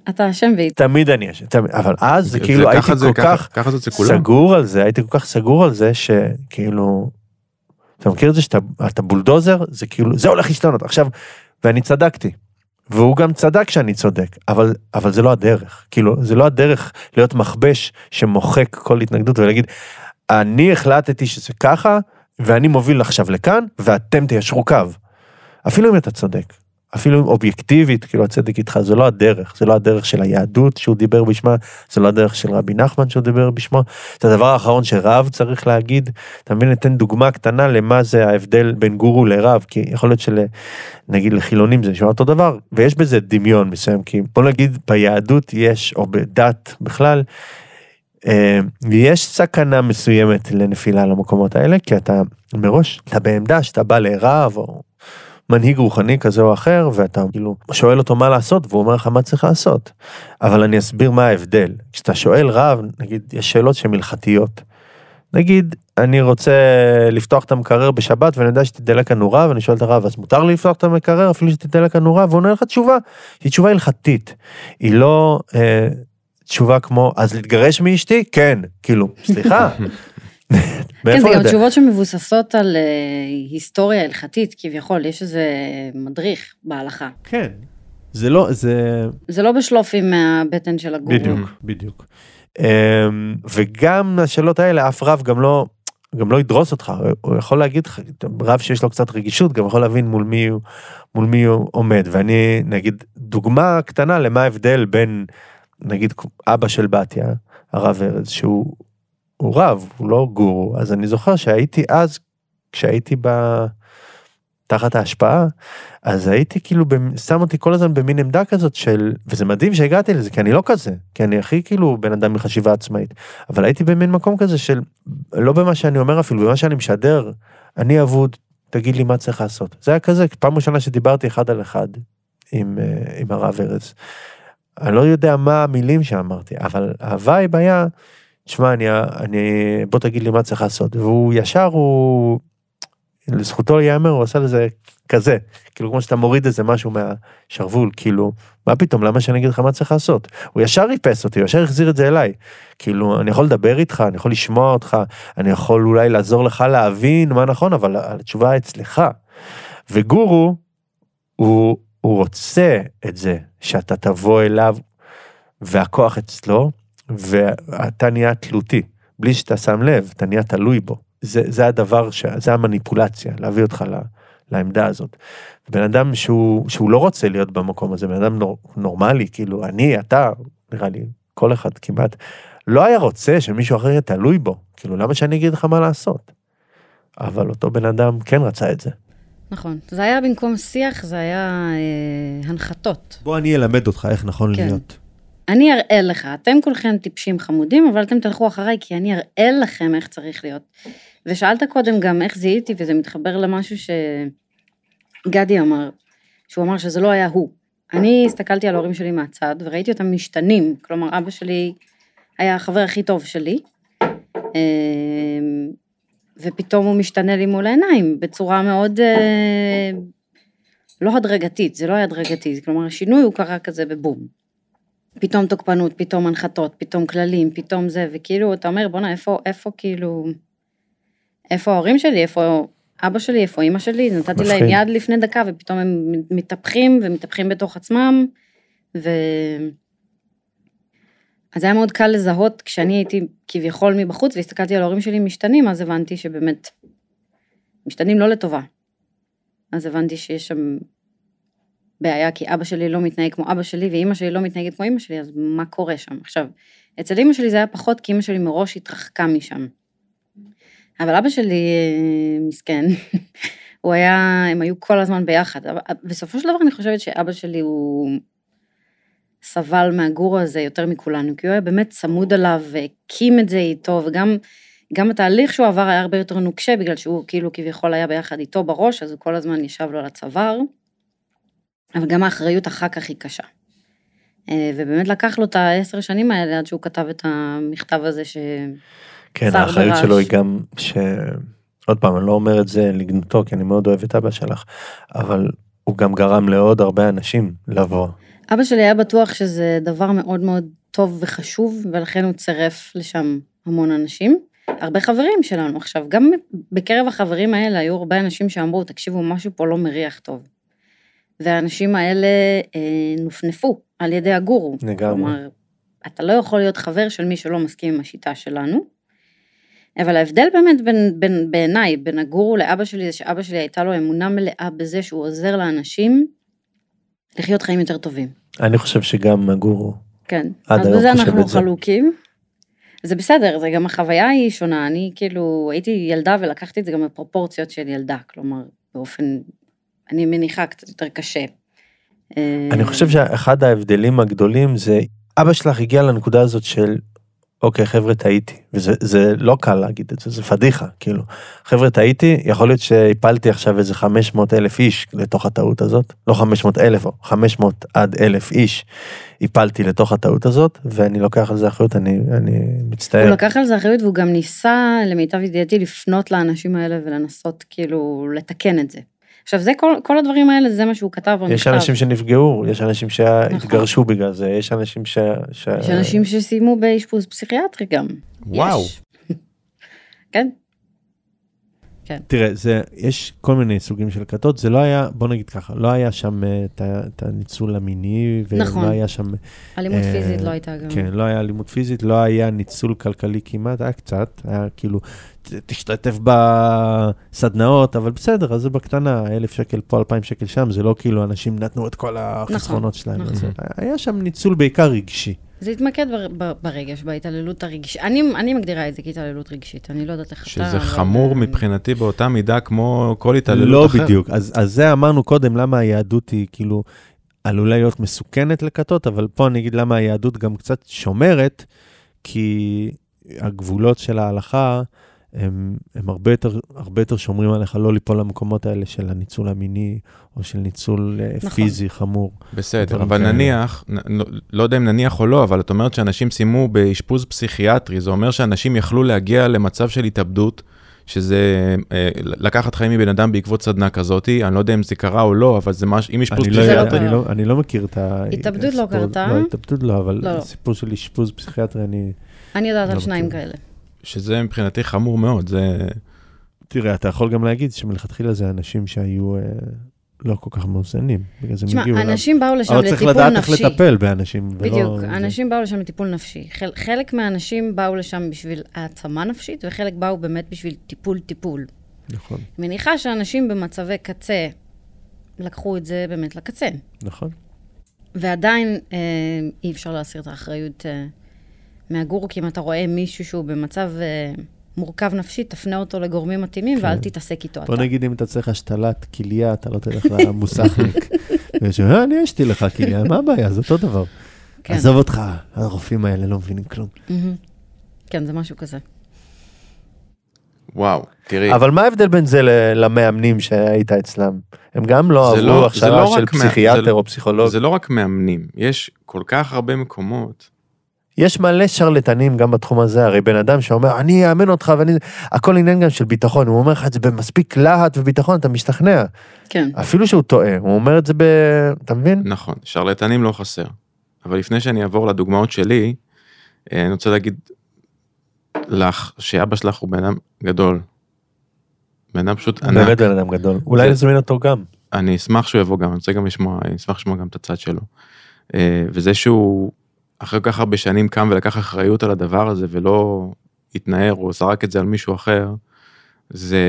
אתה אשם והיא... תמיד אני אשם, תמיד- אבל אז זה כאילו ככה הייתי זה- כל ככה- כך ככה זה. סגור על זה, הייתי כל כך סגור על זה, שכאילו, אתה מכיר את זה שאתה אתה בולדוזר, זה כאילו, זה הולך להשתנות, עכשיו, ואני צדקתי. והוא גם צדק שאני צודק, אבל, אבל זה לא הדרך, כאילו, זה לא הדרך להיות מכבש שמוחק כל התנגדות ולהגיד, אני החלטתי שזה ככה, ואני מוביל עכשיו לכאן, ואתם תיישרו קו. אפילו אם אתה צודק, אפילו אובייקטיבית, כאילו הצדק איתך, זה לא הדרך, זה לא הדרך של היהדות שהוא דיבר בשמה, זה לא הדרך של רבי נחמן שהוא דיבר בשמו, זה הדבר האחרון שרב צריך להגיד, אתה מבין, ניתן דוגמה קטנה למה זה ההבדל בין גורו לרב, כי יכול להיות שנגיד לחילונים זה נשמע אותו דבר, ויש בזה דמיון מסוים, כי בוא נגיד ביהדות יש, או בדת בכלל, אה, יש סכנה מסוימת לנפילה למקומות האלה, כי אתה מראש, אתה בעמדה שאתה בא לרב או מנהיג רוחני כזה או אחר, ואתה כאילו שואל אותו מה לעשות, והוא אומר לך מה צריך לעשות. אבל אני אסביר מה ההבדל. כשאתה שואל רב, נגיד, יש שאלות שהן הלכתיות. נגיד, אני רוצה לפתוח את המקרר בשבת ואני יודע שתדלק הנורה, ואני שואל את הרב, אז מותר לי לפתוח את המקרר אפילו שתדלק הנורה? והוא עונה לך תשובה, היא תשובה הלכתית. היא לא אה, תשובה כמו, אז להתגרש מאשתי? כן. כאילו, סליחה. כן, זה גם? תשובות שמבוססות על אה, היסטוריה הלכתית, כביכול, יש איזה מדריך בהלכה. כן. זה לא, זה... זה לא בשלופים מהבטן של הגורו. בדיוק, בדיוק. אמ, וגם השאלות האלה, אף רב גם לא, גם לא ידרוס אותך, הוא יכול להגיד לך, רב שיש לו קצת רגישות, גם יכול להבין מול מי הוא, מול מי הוא עומד. ואני, נגיד, דוגמה קטנה למה ההבדל בין, נגיד, אבא של בתיה, הרב ארז, שהוא הוא רב, הוא לא גורו, אז אני זוכר שהייתי אז, כשהייתי ב... תחת ההשפעה, אז הייתי כאילו, שם אותי כל הזמן במין עמדה כזאת של, וזה מדהים שהגעתי לזה, כי אני לא כזה, כי אני הכי כאילו בן אדם מחשיבה עצמאית, אבל הייתי במין מקום כזה של, לא במה שאני אומר אפילו, במה שאני משדר, אני אבוד, תגיד לי מה צריך לעשות. זה היה כזה, פעם ראשונה שדיברתי אחד על אחד עם, אה, עם הרב ארז. אני לא יודע מה המילים שאמרתי, אבל ה vibe היה, תשמע, אני, אני, בוא תגיד לי מה צריך לעשות. והוא ישר, הוא, לזכותו ייאמר, הוא עשה לזה כזה, כאילו כמו שאתה מוריד איזה משהו מהשרוול, כאילו, מה פתאום, למה שאני אגיד לך מה צריך לעשות? הוא ישר איפס אותי, הוא ישר החזיר את זה אליי. כאילו, אני יכול לדבר איתך, אני יכול לשמוע אותך, אני יכול אולי לעזור לך להבין מה נכון, אבל התשובה אצלך. וגורו, הוא, הוא רוצה את זה, שאתה תבוא אליו והכוח אצלו, ואתה נהיה תלותי, בלי שאתה שם לב, אתה נהיה תלוי בו. זה, זה הדבר, ש... זה המניפולציה, להביא אותך ל, לעמדה הזאת. בן אדם שהוא, שהוא לא רוצה להיות במקום הזה, בן אדם נור, נורמלי, כאילו, אני, אתה, נראה לי, כל אחד כמעט, לא היה רוצה שמישהו אחר יהיה תלוי בו. כאילו, למה שאני אגיד לך מה לעשות? אבל אותו בן אדם כן רצה את זה. נכון. זה היה במקום שיח, זה היה אה, הנחתות. בוא אני אלמד אותך איך נכון כן. להיות. אני אראה לך, אתם כולכם טיפשים חמודים, אבל אתם תלכו אחריי, כי אני אראה לכם איך צריך להיות. ושאלת קודם גם איך זיהיתי, וזה מתחבר למשהו שגדי אמר, שהוא אמר שזה לא היה הוא. אני הסתכלתי על ההורים שלי מהצד, וראיתי אותם משתנים. כלומר, אבא שלי היה החבר הכי טוב שלי, אמ, ופתאום הוא משתנה לי מול העיניים, בצורה מאוד... אה, לא הדרגתית, זה לא היה הדרגתי, כלומר השינוי הוא קרה כזה בבום. פתאום תוקפנות, פתאום הנחתות, פתאום כללים, פתאום זה, וכאילו, אתה אומר, בואנה, איפה, איפה כאילו, איפה ההורים שלי, איפה אבא שלי, איפה אימא שלי, נתתי להם. יד לפני דקה, ופתאום הם מתהפכים ומתהפכים בתוך עצמם, ו... אז היה מאוד קל לזהות, כשאני הייתי כביכול מבחוץ, והסתכלתי על ההורים שלי משתנים, אז הבנתי שבאמת, משתנים לא לטובה. אז הבנתי שיש שם בעיה, כי אבא שלי לא מתנהג כמו אבא שלי, ואימא שלי לא מתנהגת כמו אימא שלי, אז מה קורה שם? עכשיו, אצל אימא שלי זה היה פחות, כי אימא שלי מראש התרחקה משם. אבל אבא שלי, אה, מסכן, (laughs) הוא היה, הם היו כל הזמן ביחד. אבל בסופו של דבר אני חושבת שאבא שלי הוא סבל מהגורו הזה יותר מכולנו, כי הוא היה באמת צמוד עליו והקים את זה איתו, וגם גם התהליך שהוא עבר היה הרבה יותר נוקשה, בגלל שהוא כאילו כביכול היה ביחד איתו בראש, אז הוא כל הזמן ישב לו על הצוואר. אבל גם האחריות אחר כך היא קשה. אה, ובאמת לקח לו את העשר שנים האלה עד שהוא כתב את המכתב הזה ש... כן, האחריות. שלו היא גם ש... עוד פעם, אני לא אומר את זה לגנותו, כי אני מאוד אוהב את אבא שלך, אבל הוא גם גרם לעוד הרבה אנשים לבוא. אבא שלי היה בטוח שזה דבר מאוד מאוד טוב וחשוב, ולכן הוא צירף לשם המון אנשים. הרבה חברים שלנו. עכשיו, גם בקרב החברים האלה היו הרבה אנשים שאמרו, תקשיבו, משהו פה לא מריח טוב. והאנשים האלה אה, נופנפו על ידי הגורו. לגמרי. כלומר, אתה לא יכול להיות חבר של מי שלא מסכים עם השיטה שלנו. אבל ההבדל באמת בין, בין, בעיניי, בין הגורו לאבא שלי, זה שאבא שלי הייתה לו אמונה מלאה בזה שהוא עוזר לאנשים לחיות חיים יותר טובים. אני חושב שגם הגורו. כן. אז בזה אנחנו זה. חלוקים. זה בסדר, זה גם החוויה היא שונה. אני כאילו הייתי ילדה ולקחתי את זה גם בפרופורציות של ילדה, כלומר, באופן, אני מניחה קצת יותר קשה. אני חושב שאחד ההבדלים הגדולים זה, אבא שלך הגיע לנקודה הזאת של, אוקיי חבר'ה טעיתי, וזה זה לא קל להגיד את זה, זה פדיחה, כאילו, חבר'ה טעיתי, יכול להיות שהפלתי עכשיו איזה 500 אלף איש לתוך הטעות הזאת, לא 500 אלף, 500 עד אלף איש הפלתי לתוך הטעות הזאת, ואני לוקח על זה אחריות, אני, אני מצטער. הוא לקח על זה אחריות והוא גם ניסה, למיטב ידיעתי, לפנות לאנשים האלה ולנסות כאילו לתקן את זה. עכשיו זה כל, כל הדברים האלה, זה מה שהוא כתב במכתב. יש אנשים שנפגעו, יש אנשים שהתגרשו בגלל זה, יש אנשים ש... ש... יש אנשים שסיימו באשפוז פסיכיאטרי גם. וואו. יש. (laughs) כן. תראה, זה, יש כל מיני סוגים של כתות, זה לא היה, בוא נגיד ככה, לא היה שם אה, את הניצול המיני, ולא נכון. היה שם, אלימות אה, פיזית לא הייתה גם. כן, לא היה אלימות פיזית, לא היה ניצול כלכלי כמעט, היה קצת, היה כאילו, תשתתף בסדנאות, אבל בסדר, אז זה בקטנה, אלף שקל פה, אלפיים שקל שם, זה לא כאילו אנשים נתנו את כל החסכונות שלהם. נכון. היה שם ניצול בעיקר רגשי. זה התמקד בר, ב, ברגש, בהתעללות הרגשית. אני, אני מגדירה את זה כהתעללות רגשית, אני לא יודעת איך אתה... שזה אבל- חמור מבחינתי באותה מידה כמו כל התעללות לא אחרת. בדיוק, אז, אז זה אמרנו קודם, למה היהדות היא כאילו עלולה להיות מסוכנת לכתות, אבל פה אני אגיד למה היהדות גם קצת שומרת, כי הגבולות של ההלכה הם, הם הרבה, יותר, הרבה יותר שומרים עליך לא ליפול למקומות האלה של הניצול המיני, או של ניצול נכון. נכון. פיזי חמור. בסדר, אבל כאלה. נניח, נ- לא- לא יודע אם נניח או לא, אבל את אומרת שאנשים סיימו באשפוז פסיכיאטרי, זה אומר שאנשים יכלו להגיע למצב של התאבדות, שזה אה, לקחת חיים מבן אדם בעקבות סדנה כזאתי, אני לא יודע אם זה קרה או לא, אבל זה ממש, אם אשפוז לא, יודע, לא אני. לא, אני לא מכיר את ה... התאבדות לא קרתה. לא, התאבדות לא, אבל לא, לא. הסיפור של אשפוז פסיכיאטרי, אני... אני יודעת לא על שניים מכיר. כאלה. שזה מבחינתי חמור מאוד, זה... תראה, אתה יכול גם להגיד שמלכתחילה זה אנשים שהיו אה, לא כל כך מאוזנים, בגלל זה הם תשמע, הגיעו אליו. אנשים באו לשם אבל צריך לטיפול לדעת איך נפשי. לטפל באנשים, ולא... בדיוק, זה- אנשים באו לשם לטיפול נפשי. חל- חלק מהאנשים באו לשם בשביל העצמה נפשית, וחלק באו באמת בשביל טיפול-טיפול. נכון, מניחה שאנשים במצבי קצה לקחו את זה באמת לקצה. נכון. ועדיין אה, אי אפשר להסיר את האחריות אה, מהגורו, כי אם אתה רואה מישהו שהוא במצב אה, מורכב נפשית, תפנה אותו לגורמים מתאימים כן. ואל תתעסק איתו בוא אתה. נגיד אם אתה צריך השתלת כליה, אתה לא תלך למוסכניק. (laughs) ויש, "אה, אני אשתי לך כליה, מה הבעיה? זה אותו דבר. כן. עזוב אותך, הרופאים האלה לא מבינים כלום. כן, זה משהו כזה. וואו, תראי, אבל מה ההבדל בין זה למאמנים שהיית אצלם? הם גם לא עברו לא- זה הכשרה לא של רק מה- פסיכיאטר זה- או פסיכולוג. זה לא רק מאמנים, יש כל כך הרבה מקומות. יש מלא שרלטנים גם בתחום הזה, הרי בן אדם שאומר, אני אאמן אותך ואני... הכל עניין גם של ביטחון, הוא אומר לך את זה במספיק להט וביטחון, אתה משתכנע. כן. אפילו שהוא טועה, הוא אומר את זה ב... אתה מבין? נכון, שרלטנים לא חסר. אבל לפני שאני אעבור לדוגמאות שלי, אה, אני רוצה להגיד לך שאבא שלך הוא בן אדם גדול. בן אדם פשוט ענק. באמת בן אדם גדול. אולי זה- נזמין אותו גם. אני אשמח שהוא יבוא גם, אני רוצה גם לשמוע, אני אשמח לשמוע גם את הצד שלו. אה, וזה שהוא אחרי כל כך הרבה שנים קם ולקח אחריות על הדבר הזה ולא התנער או זרק את זה על מישהו אחר, זה,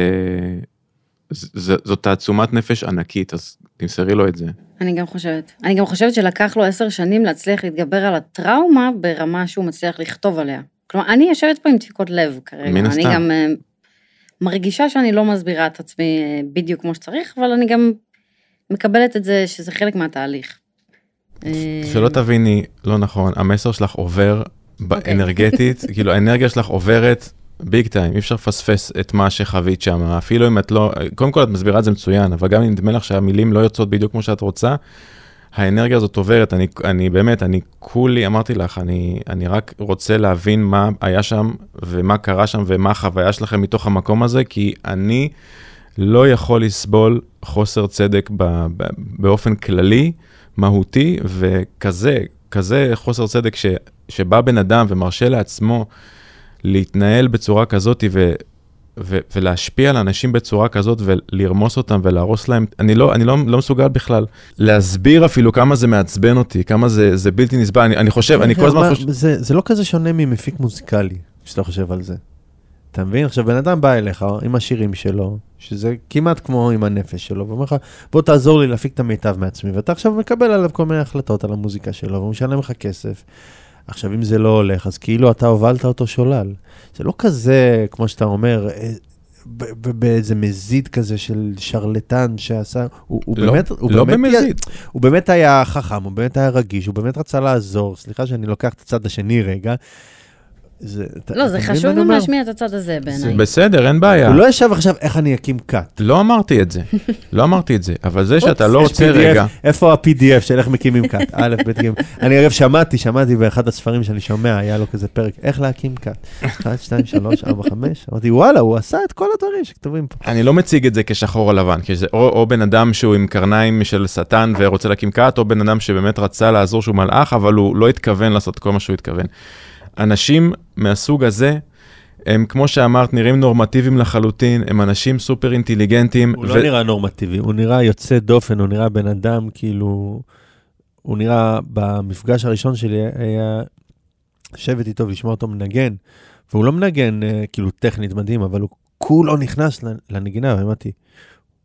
זה, זאת תעצומת נפש ענקית, אז תמסרי לו את זה. אני גם חושבת. אני גם חושבת שלקח לו עשר שנים להצליח להתגבר על הטראומה ברמה שהוא מצליח לכתוב עליה. כלומר, אני יושבת פה עם דפיקות לב כרגע. מן אני הסתם. גם אה, מרגישה שאני לא מסבירה את עצמי אה, בדיוק כמו שצריך, אבל אני גם מקבלת את זה שזה חלק מהתהליך. אה, שלא תביני לא נכון, המסר שלך עובר אוקיי. אנרגטית, (laughs) כאילו האנרגיה שלך עוברת ביג טיים, אי אפשר לפספס את מה שחווית שם, אפילו אם את לא, קודם כל את מסבירה את זה מצוין, אבל גם אם נדמה לך שהמילים לא יוצאות בדיוק כמו שאת רוצה, האנרגיה הזאת עוברת, אני, אני באמת, אני כולי, אמרתי לך, אני, אני רק רוצה להבין מה היה שם ומה קרה שם ומה החוויה שלכם מתוך המקום הזה, כי אני לא יכול לסבול חוסר צדק ב, ב, באופן כללי, מהותי, וכזה, כזה חוסר צדק ש, שבא בן אדם ומרשה לעצמו להתנהל בצורה כזאת ו, ו, ולהשפיע על אנשים בצורה כזאת ולרמוס אותם ולהרוס להם, אני לא, אני לא, לא מסוגל בכלל להסביר אפילו כמה זה מעצבן אותי, כמה זה, זה בלתי נסבל, אני, אני חושב, אני כל הזמן חושב, זה, זה לא כזה שונה ממפיק מוזיקלי, כשאתה חושב על זה. אתה מבין? עכשיו, בן אדם בא אליך עם השירים שלו, שזה כמעט כמו עם הנפש שלו, ואומר לך, בוא תעזור לי להפיק את המיטב מעצמי, ואתה עכשיו מקבל עליו כל מיני החלטות על המוזיקה שלו, והוא משלם לך כסף. עכשיו, אם זה לא הולך, אז כאילו אתה הובלת אותו שולל. זה לא כזה, כמו שאתה אומר, אה, באיזה מזיד כזה של שרלטן שעשה, הוא, הוא לא, באמת, הוא לא באמת, במזיד. הוא באמת היה חכם, הוא באמת היה רגיש, הוא באמת רצה לעזור. סליחה שאני לוקח את הצד השני רגע. זה, לא, זה חשוב גם? להשמיע את הצד הזה בעיניי. בסדר, אין בעיה. הוא לא ישב עכשיו איך אני אקים כת. לא אמרתי את זה, (laughs) לא אמרתי את זה, אבל זה שאתה לא רוצה רגע, איפה ה-PDF של איך מקימים כת? (laughs) א', ב', ג'. אני אגב שמעתי, שמעתי באחד הספרים שאני שומע, היה לו כזה פרק, איך להקים כת. 1, 2, 3, 4, 5. אמרתי, וואלה, הוא עשה את כל הדברים שכתובים פה. אני לא מציג את זה כשחור או לבן, כי זה או, או בן אדם שהוא עם קרניים של שטן ורוצה להקים כת, או בן אדם שבאמת רצה לעזור שהוא מלאך, אבל הוא לא התכוון לעשות כל מה שהוא התכוון. אנשים מהסוג הזה, הם כמו שאמרת, נראים נורמטיביים לחלוטין, הם אנשים סופר אינטליגנטים. הוא לא נראה נורמטיבי, הוא נראה יוצא דופן, הוא נראה בן אדם כאילו... הוא נראה, במפגש הראשון שלי היה לשבת איתו ולשמוע אותו מנגן, והוא לא מנגן אה, כאילו טכנית מדהים, אבל הוא כולו נכנס לנגינה, ואמרתי,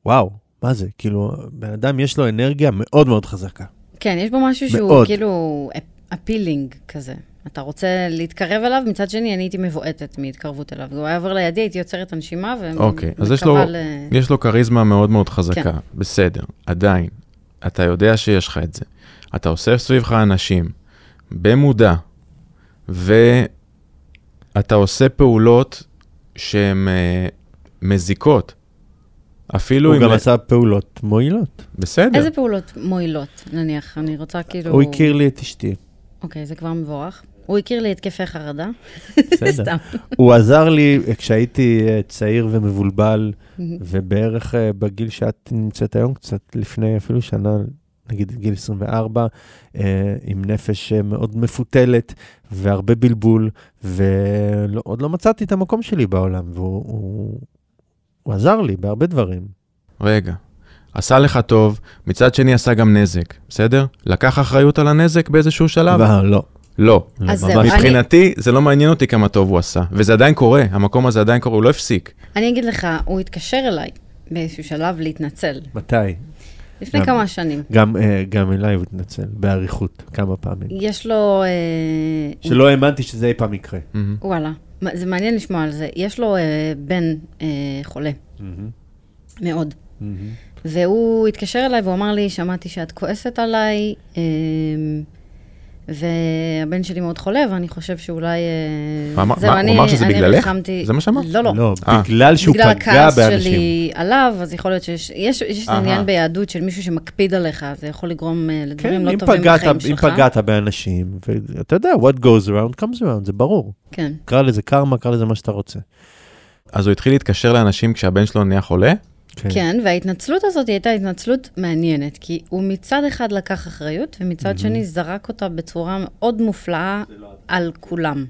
וואו, מה זה? כאילו, בן אדם יש לו אנרגיה מאוד מאוד חזקה. כן, יש בו משהו שהוא מאוד. כאילו אפילינג כזה. אתה רוצה להתקרב אליו, מצד שני אני הייתי מבועטת מהתקרבות אליו. הוא היה עובר לידי, הייתי עוצרת את הנשימה אוקיי, אז יש לו- ומקווה ל... יש לו כריזמה מאוד מאוד חזקה, כן. בסדר, עדיין, אתה יודע שיש לך את זה. אתה אוסף סביבך אנשים, במודע, ואתה עושה פעולות שהן אה, מזיקות. אפילו הוא אם... גם עשה פעולות מועילות. בסדר. איזה פעולות מועילות, נניח? אני רוצה כאילו... הוא הכיר לי את אשתי. אוקיי, זה כבר מבורך. הוא הכיר לי התקפי חרדה. בסדר. (laughs) סתם. הוא עזר לי כשהייתי אה, צעיר ומבולבל, ובערך אה, בגיל שאת נמצאת היום, קצת לפני אפילו שנה, נגיד גיל 24, אה, עם נפש מאוד מפותלת והרבה בלבול, ועוד לא מצאתי את המקום שלי בעולם, והוא הוא, הוא עזר לי בהרבה דברים. רגע. עשה לך טוב, מצד שני עשה גם נזק, בסדר? לקח אחריות על הנזק באיזשהו שלב? לא. לא. אז לא. אני- מבחינתי, זה לא מעניין אותי כמה טוב הוא עשה. וזה עדיין קורה, המקום הזה עדיין קורה, הוא לא הפסיק. אני אגיד לך, הוא התקשר אליי באיזשהו שלב להתנצל, מתי? לפני גם- כמה שנים. גם, אה, גם אליי הוא התנצל, באריכות, כמה פעמים. יש לו... אה, שלא האמנתי שזה אי פעם יקרה. מהמם. וואלה, זה מעניין לשמוע על זה. יש לו אה, בן חולה, מאוד. והוא התקשר אליי והוא אמר לי, שמעתי שאת כועסת עליי, והבן שלי מאוד חולה, ואני חושב שאולי... אה, מה- מה- זהו, הוא אני- אמר שזה אני בגללך? ריחמתי- זה מה שאמרת? לא, לא. לא, אה. בגלל שהוא בגלל פגע הכעס באנשים. שלי עליו, אז יכול להיות שיש יש, יש אהה. עניין ביהדות של מישהו שמקפיד עליך, זה יכול לגרום אה, לדברים כן, לא אם טובים פגעת, בחיים אם שלך. פגעת באנשים, ואתה יודע, what goes around comes around, זה ברור. כן. קרא לזה קרמה, קרא לזה מה שאתה רוצה. אז הוא התחיל להתקשר לאנשים כשהבן שלו נהיה חולה? כן, וההתנצלות הזאת הייתה התנצלות מעניינת, כי הוא מצד אחד לקח אחריות, ומצד שני זרק אותה בצורה מאוד מופלאה על כולם.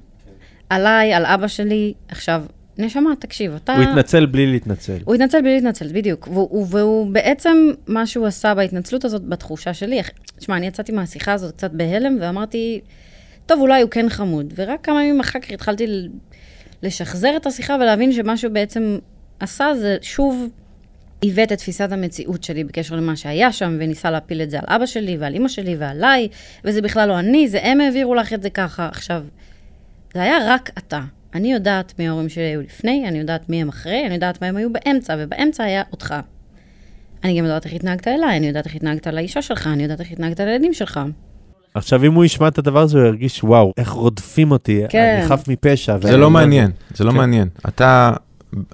עליי, על אבא שלי. עכשיו, נשמה, תקשיב, אתה... הוא התנצל בלי להתנצל. הוא התנצל בלי להתנצל, בדיוק. והוא, והוא בעצם, מה שהוא עשה בהתנצלות הזאת, בתחושה שלי, תשמע, אני יצאתי מהשיחה הזאת קצת בהלם, ואמרתי, טוב, אולי הוא כן חמוד. ורק כמה ימים אחר כך התחלתי ל- לשחזר את השיחה ולהבין שמה שהוא בעצם עשה זה שוב עיוות את תפיסת המציאות שלי בקשר למה שהיה שם, וניסה להפיל את זה על אבא שלי ועל אימא שלי ועליי, וזה בכלל לא אני, זה הם העבירו לך את זה ככה. עכשיו, זה היה רק אתה. אני יודעת מי ההורים שלי היו לפני, אני יודעת מי הם אחרי, אני יודעת מה הם היו באמצע, ובאמצע היה אותך. אני גם יודעת איך התנהגת אליי, אני יודעת איך התנהגת לאישה שלך, אני יודעת איך התנהגת לילדים שלך. עכשיו, אם הוא ישמע את הדבר הזה, הוא ירגיש, וואו, איך רודפים אותי, כן. אני חף מפשע. זה לא מעניין, זה לא כן. מעניין. אתה,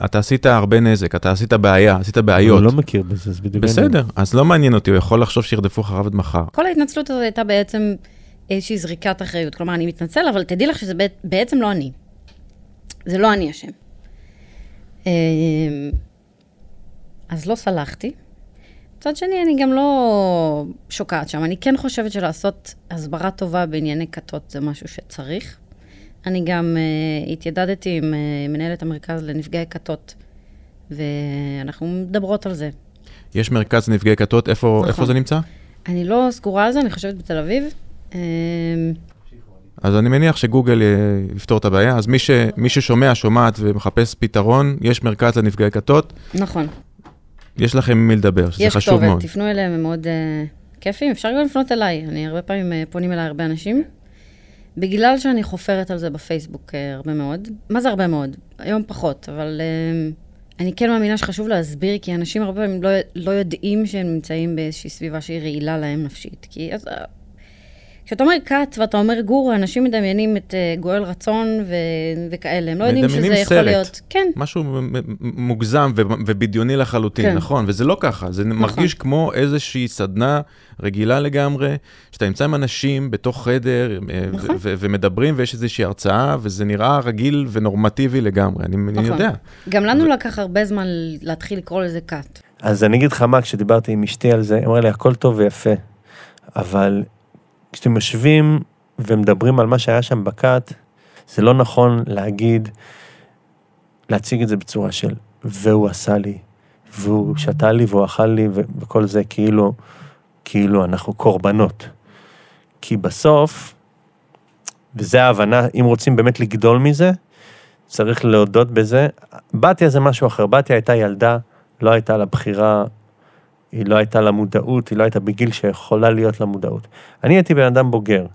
אתה עשית הרבה נזק, אתה עשית בעיה, עשית בעיות. הוא לא מכיר בזה, אז בדיוק... בסדר, אז לא מעניין אותי, הוא יכול לחשוב שירדפו אחריו עד מחר. כל ההתנצלות הזאת הייתה בעצם איזושהי זריקת אחריות. כלומר, אני מתנצל, אבל תדעי לך שזה בעצם לא אני. זה לא אני אשם. אמ, אז לא סלחתי. מצד שני, אני גם לא שוקעת שם. אני כן חושבת שלעשות הסברה טובה בענייני כתות זה משהו שצריך. אני גם uh, התיידדתי עם uh, מנהלת המרכז לנפגעי כתות, ואנחנו מדברות על זה. יש מרכז נפגעי כתות, איפה, נכון. איפה זה נמצא? אני לא סגורה על זה, אני חושבת בתל אביב. אמ, אז אני מניח שגוגל אה, יפתור את הבעיה, אז מי, ש, מי ששומע, שומעת ומחפש פתרון, יש מרכז לנפגעי כתות, נכון, יש לכם מי לדבר, שזה יש חשוב כתובת, מאוד. תפנו אליהם, הם מאוד uh, כיפים. אפשר גם לפנות אליי, אני הרבה פעמים uh, פונים אליי הרבה אנשים. בגלל שאני חופרת על זה בפייסבוק uh, הרבה מאוד, מה זה הרבה מאוד? היום פחות, אבל uh, אני כן מאמינה שחשוב להסביר, כי אנשים הרבה פעמים לא, לא יודעים שהם נמצאים באיזושהי סביבה שהיא רעילה להם נפשית. כי אז, uh, כשאתה אומר כת ואתה אומר גור, אנשים מדמיינים את uh, גואל רצון ו- וכאלה, הם לא יודעים שזה מדמיינים יכול סרט. להיות... כן, משהו מ- מ- מוגזם ו- ובדיוני לחלוטין, כן. נכון, וזה לא ככה, זה מרגיש כמו איזושהי סדנה רגילה לגמרי, שאתה נמצא עם אנשים בתוך חדר אה, ו- נכון. ו- ומדברים ויש איזושהי הרצאה, וזה נראה רגיל ונורמטיבי לגמרי, אני אני נכון. יודע. גם לנו לקח הרבה זמן להתחיל לקרוא לזה כת. אז אני אגיד לך מה, כשדיברתי עם אשתי על זה, היא אמרה לי, הכל טוב ויפה, אבל כשאתם יושבים ומדברים על מה שהיה שם בכת, זה לא נכון להגיד, להציג את זה בצורה של, והוא עשה לי, והוא שתה לי והוא אכל לי, וכל זה כאילו, כאילו אנחנו קורבנות. כי בסוף, וזה ההבנה, אם רוצים באמת לגדול מזה, צריך להודות בזה. בתיה זה משהו אחר, בתיה הייתה ילדה, לא הייתה לה בחירה, היא לא הייתה לה מודעות, היא לא הייתה בגיל שיכולה להיות לה מודעות. אני הייתי בן אדם בוגר,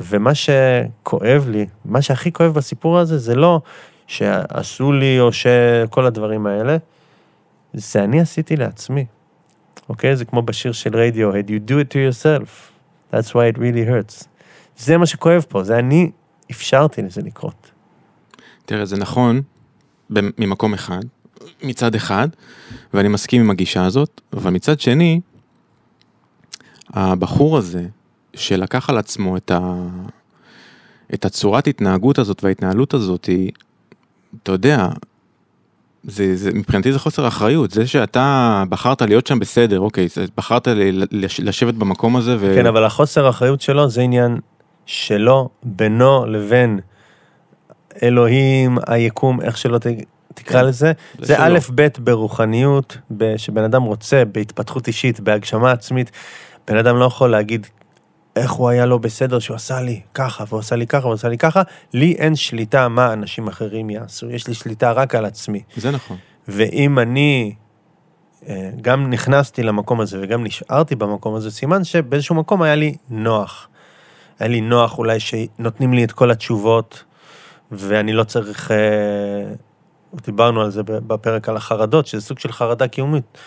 ומה שכואב לי, מה שהכי כואב בסיפור הזה, זה לא שעשו לי או שכל הדברים האלה, זה אני עשיתי לעצמי. אוקיי? זה כמו בשיר של רדיו, you do it to yourself. That's why it really hurts. זה מה שכואב פה, זה אני אפשרתי לזה לקרות. תראה, זה נכון ממקום אחד, מצד אחד, ואני מסכים עם הגישה הזאת, אבל מצד שני, הבחור הזה, שלקח על עצמו את, ה... את הצורת התנהגות הזאת וההתנהלות הזאת, היא, אתה יודע, זה, זה, מבחינתי זה חוסר אחריות, זה שאתה בחרת להיות שם בסדר, אוקיי, בחרת ל, לש, לשבת במקום הזה ו... כן, אבל החוסר האחריות שלו זה עניין שלו, בינו לבין אלוהים, היקום, איך שלא ת- תקרא כן, לזה. זה. א', ב', ברוחניות, שבן אדם רוצה, בהתפתחות אישית, בהגשמה עצמית. בן אדם לא יכול להגיד איך הוא היה לא בסדר, שהוא עשה לי ככה, והוא עשה לי ככה, והוא עשה לי ככה. לי אין שליטה מה אנשים אחרים יעשו, יש לי שליטה רק על עצמי. זה נכון. ואם אני אה, גם נכנסתי למקום הזה וגם נשארתי במקום הזה, סימן שבאיזשהו מקום היה לי נוח. היה לי נוח אולי שנותנים לי את כל התשובות, ואני לא צריך... אה, דיברנו על זה בפרק על החרדות, שזה סוג של חרדה קיומית.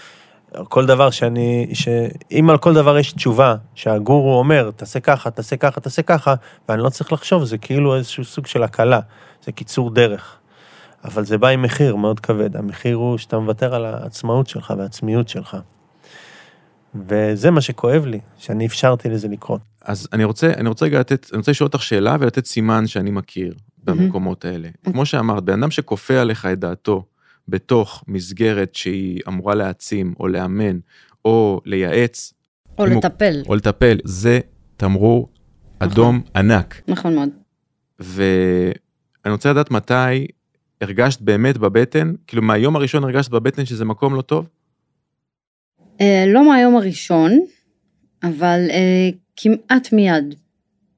כל דבר שאני, שאם על כל דבר יש תשובה, שהגורו אומר, תעשה ככה, תעשה ככה, תעשה ככה, ואני לא צריך לחשוב, זה כאילו איזשהו סוג של הקלה, זה קיצור דרך. אבל זה בא עם מחיר מאוד כבד, המחיר הוא שאתה מוותר על העצמאות שלך והעצמיות שלך. וזה מה שכואב לי, שאני אפשרתי לזה לקרות. אז אני רוצה, אני רוצה רגע לתת, אני רוצה לשאול אותך שאלה ולתת סימן שאני מכיר במקומות האלה. כמו שאמרת, בן אדם שכופה עליך את דעתו בתוך מסגרת שהיא אמורה להעצים או לאמן או לייעץ או אם הוא- לטפל, או לטפל, זה תמרור אדום ענק. נכון מאוד. ואני רוצה לדעת מתי הרגשת באמת בבטן, כאילו מהיום הראשון הרגשת בבטן שזה מקום לא טוב? אה, לא מהיום הראשון, אבל אה, כמעט מיד.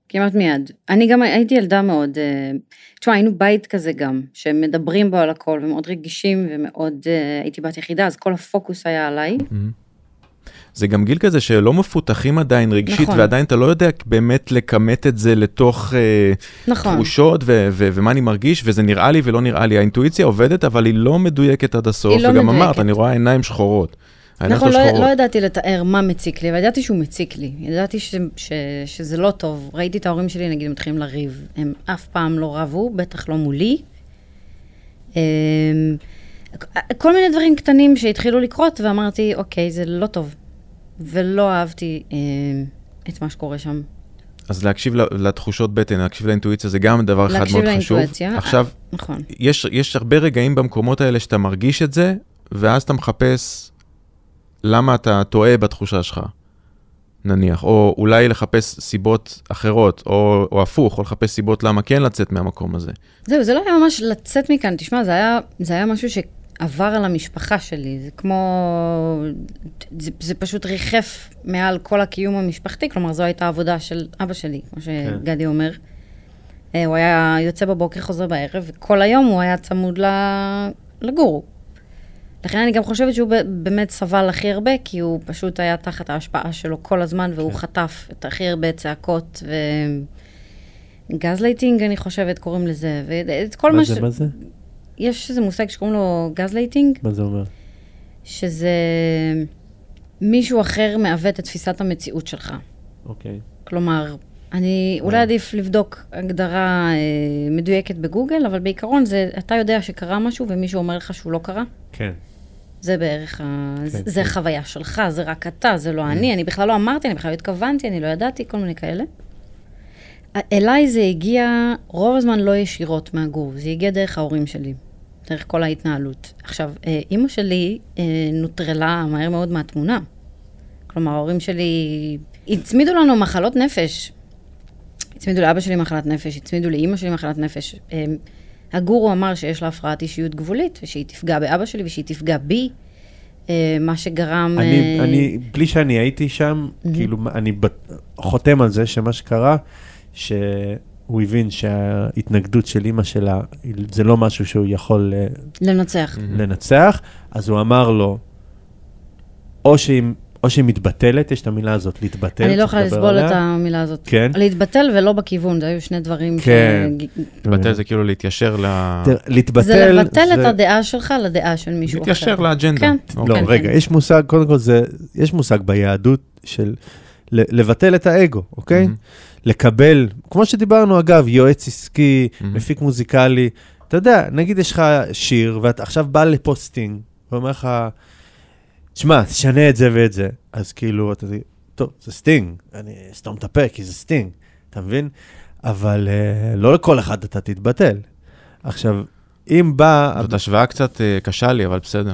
כמעט מיד. אני גם הייתי ילדה מאוד, אה, תשמע, היינו בית כזה גם, שמדברים בו על הכל, ומאוד רגישים, ומאוד, אה, הייתי בת יחידה, אז כל הפוקוס היה עליי. זה גם גיל כזה שלא מפותחים עדיין רגשית, נכון. ועדיין אתה לא יודע באמת לכמת את זה לתוך אה, נכון. תחושות ו- ו- ומה אני מרגיש, וזה נראה לי ולא נראה לי. האינטואיציה עובדת, אבל היא לא מדויקת עד הסוף, היא לא וגם מדויקת. אמרת, אני רואה עיניים שחורות. נכון, לא. לא ידעתי לתאר מה מציק לי, אבל ידעתי שהוא מציק לי. ידעתי ש, ש, שזה לא טוב. ראיתי את ההורים שלי, נגיד, מתחילים לריב. הם אף פעם לא רבו, בטח לא מולי. אמ, כל מיני דברים קטנים שהתחילו לקרות, ואמרתי, אוקיי, זה לא טוב. ולא אהבתי אמ, את מה שקורה שם. אז להקשיב לתחושות בטן, להקשיב לאינטואיציה, זה גם דבר אחד להקשיב מאוד חשוב. לאינטואיציה. עכשיו, נכון. יש, יש הרבה רגעים במקומות האלה שאתה מרגיש את זה, ואז אתה מחפש למה אתה טועה בתחושה שלך, נניח, או אולי לחפש סיבות אחרות, או, או הפוך, או לחפש סיבות למה כן לצאת מהמקום הזה. זהו, זה לא היה ממש לצאת מכאן. תשמע, זה היה, זה היה משהו שעבר על המשפחה שלי. זה כמו... זה, זה פשוט ריחף מעל כל הקיום המשפחתי. כלומר, זו הייתה עבודה של אבא שלי, כמו שגדי אומר. אה, הוא היה יוצא בבוקר, חוזר בערב, וכל היום הוא היה צמוד לגורו. לכן אני גם חושבת שהוא באמת סבל הכי הרבה, כי הוא פשוט היה תחת ההשפעה שלו כל הזמן, והוא חטף את הכי הרבה צעקות ו... גזלייטינג, אני חושבת, קוראים לזה, ואת כל מה, מה ש... זה, מה זה? יש איזה מושג שקוראים לו גזלייטינג, מה זה אומר? שזה מישהו אחר מעוות את תפיסת המציאות שלך. אוקיי. כלומר, אני, אולי עדיף לבדוק הגדרה אה, מדויקת בגוגל, אבל בעיקרון זה, אתה יודע שקרה משהו ומישהו אומר לך שהוא לא קרה. כן. זה בערך, ה... כן, זה כן. חוויה שלך, זה רק אתה, זה לא אני, אני בכלל לא אמרתי, אני בכלל לא התכוונתי, אני לא ידעתי, כל מיני כאלה. אליי זה הגיע רוב הזמן לא ישירות מהגור, זה הגיע דרך ההורים שלי, דרך כל ההתנהלות. עכשיו, אה, אימא שלי אה, נוטרלה מהר מאוד מהתמונה. כלומר, ההורים שלי הצמידו לנו מחלות נפש. הצמידו לאבא שלי מחלת נפש, הצמידו לאימא שלי מחלת נפש. אה, הגורו אמר שיש לה הפרעת אישיות גבולית, ושהיא תפגע באבא שלי ושהיא תפגע בי, אה, מה שגרם... אני, אה, אני, בלי שאני הייתי שם, כאילו, אני חותם על זה שמה שקרה, שהוא הבין שההתנגדות של אימא שלה, זה לא משהו שהוא יכול לנצח. לנצח, אז הוא אמר לו, או שהיא, או שהיא מתבטלת, יש את המילה הזאת, להתבטל. אני לא יכולה לסבול עליה. את המילה הזאת. כן? להתבטל ולא בכיוון, זה היו שני דברים כן. ש... לבטל זה כאילו להתיישר ל... להתבטל... זה לבטל את הדעה שלך לדעה של מישהו אחר. להתיישר לאג'נדה. כן. אוקיי. לא, כן, רגע, כן. יש מושג, קודם כל זה, יש מושג ביהדות של לבטל את האגו, אוקיי? מהמם. לקבל, כמו שדיברנו אגב, יועץ עסקי, מהמם. מפיק מוזיקלי, אתה יודע, נגיד יש לך שיר, ואתה עכשיו בא לפוסטינג, ואומר לך, שמע, תשנה את זה ואת זה. אז כאילו, אתה תגיד, טוב, זה סטינג, אני אסתום את הפה, כי זה סטינג, אתה מבין? אבל אה, לא לכל אחד אתה תתבטל. עכשיו, אם בא... זאת השוואה קצת אה, קשה לי, אבל בסדר.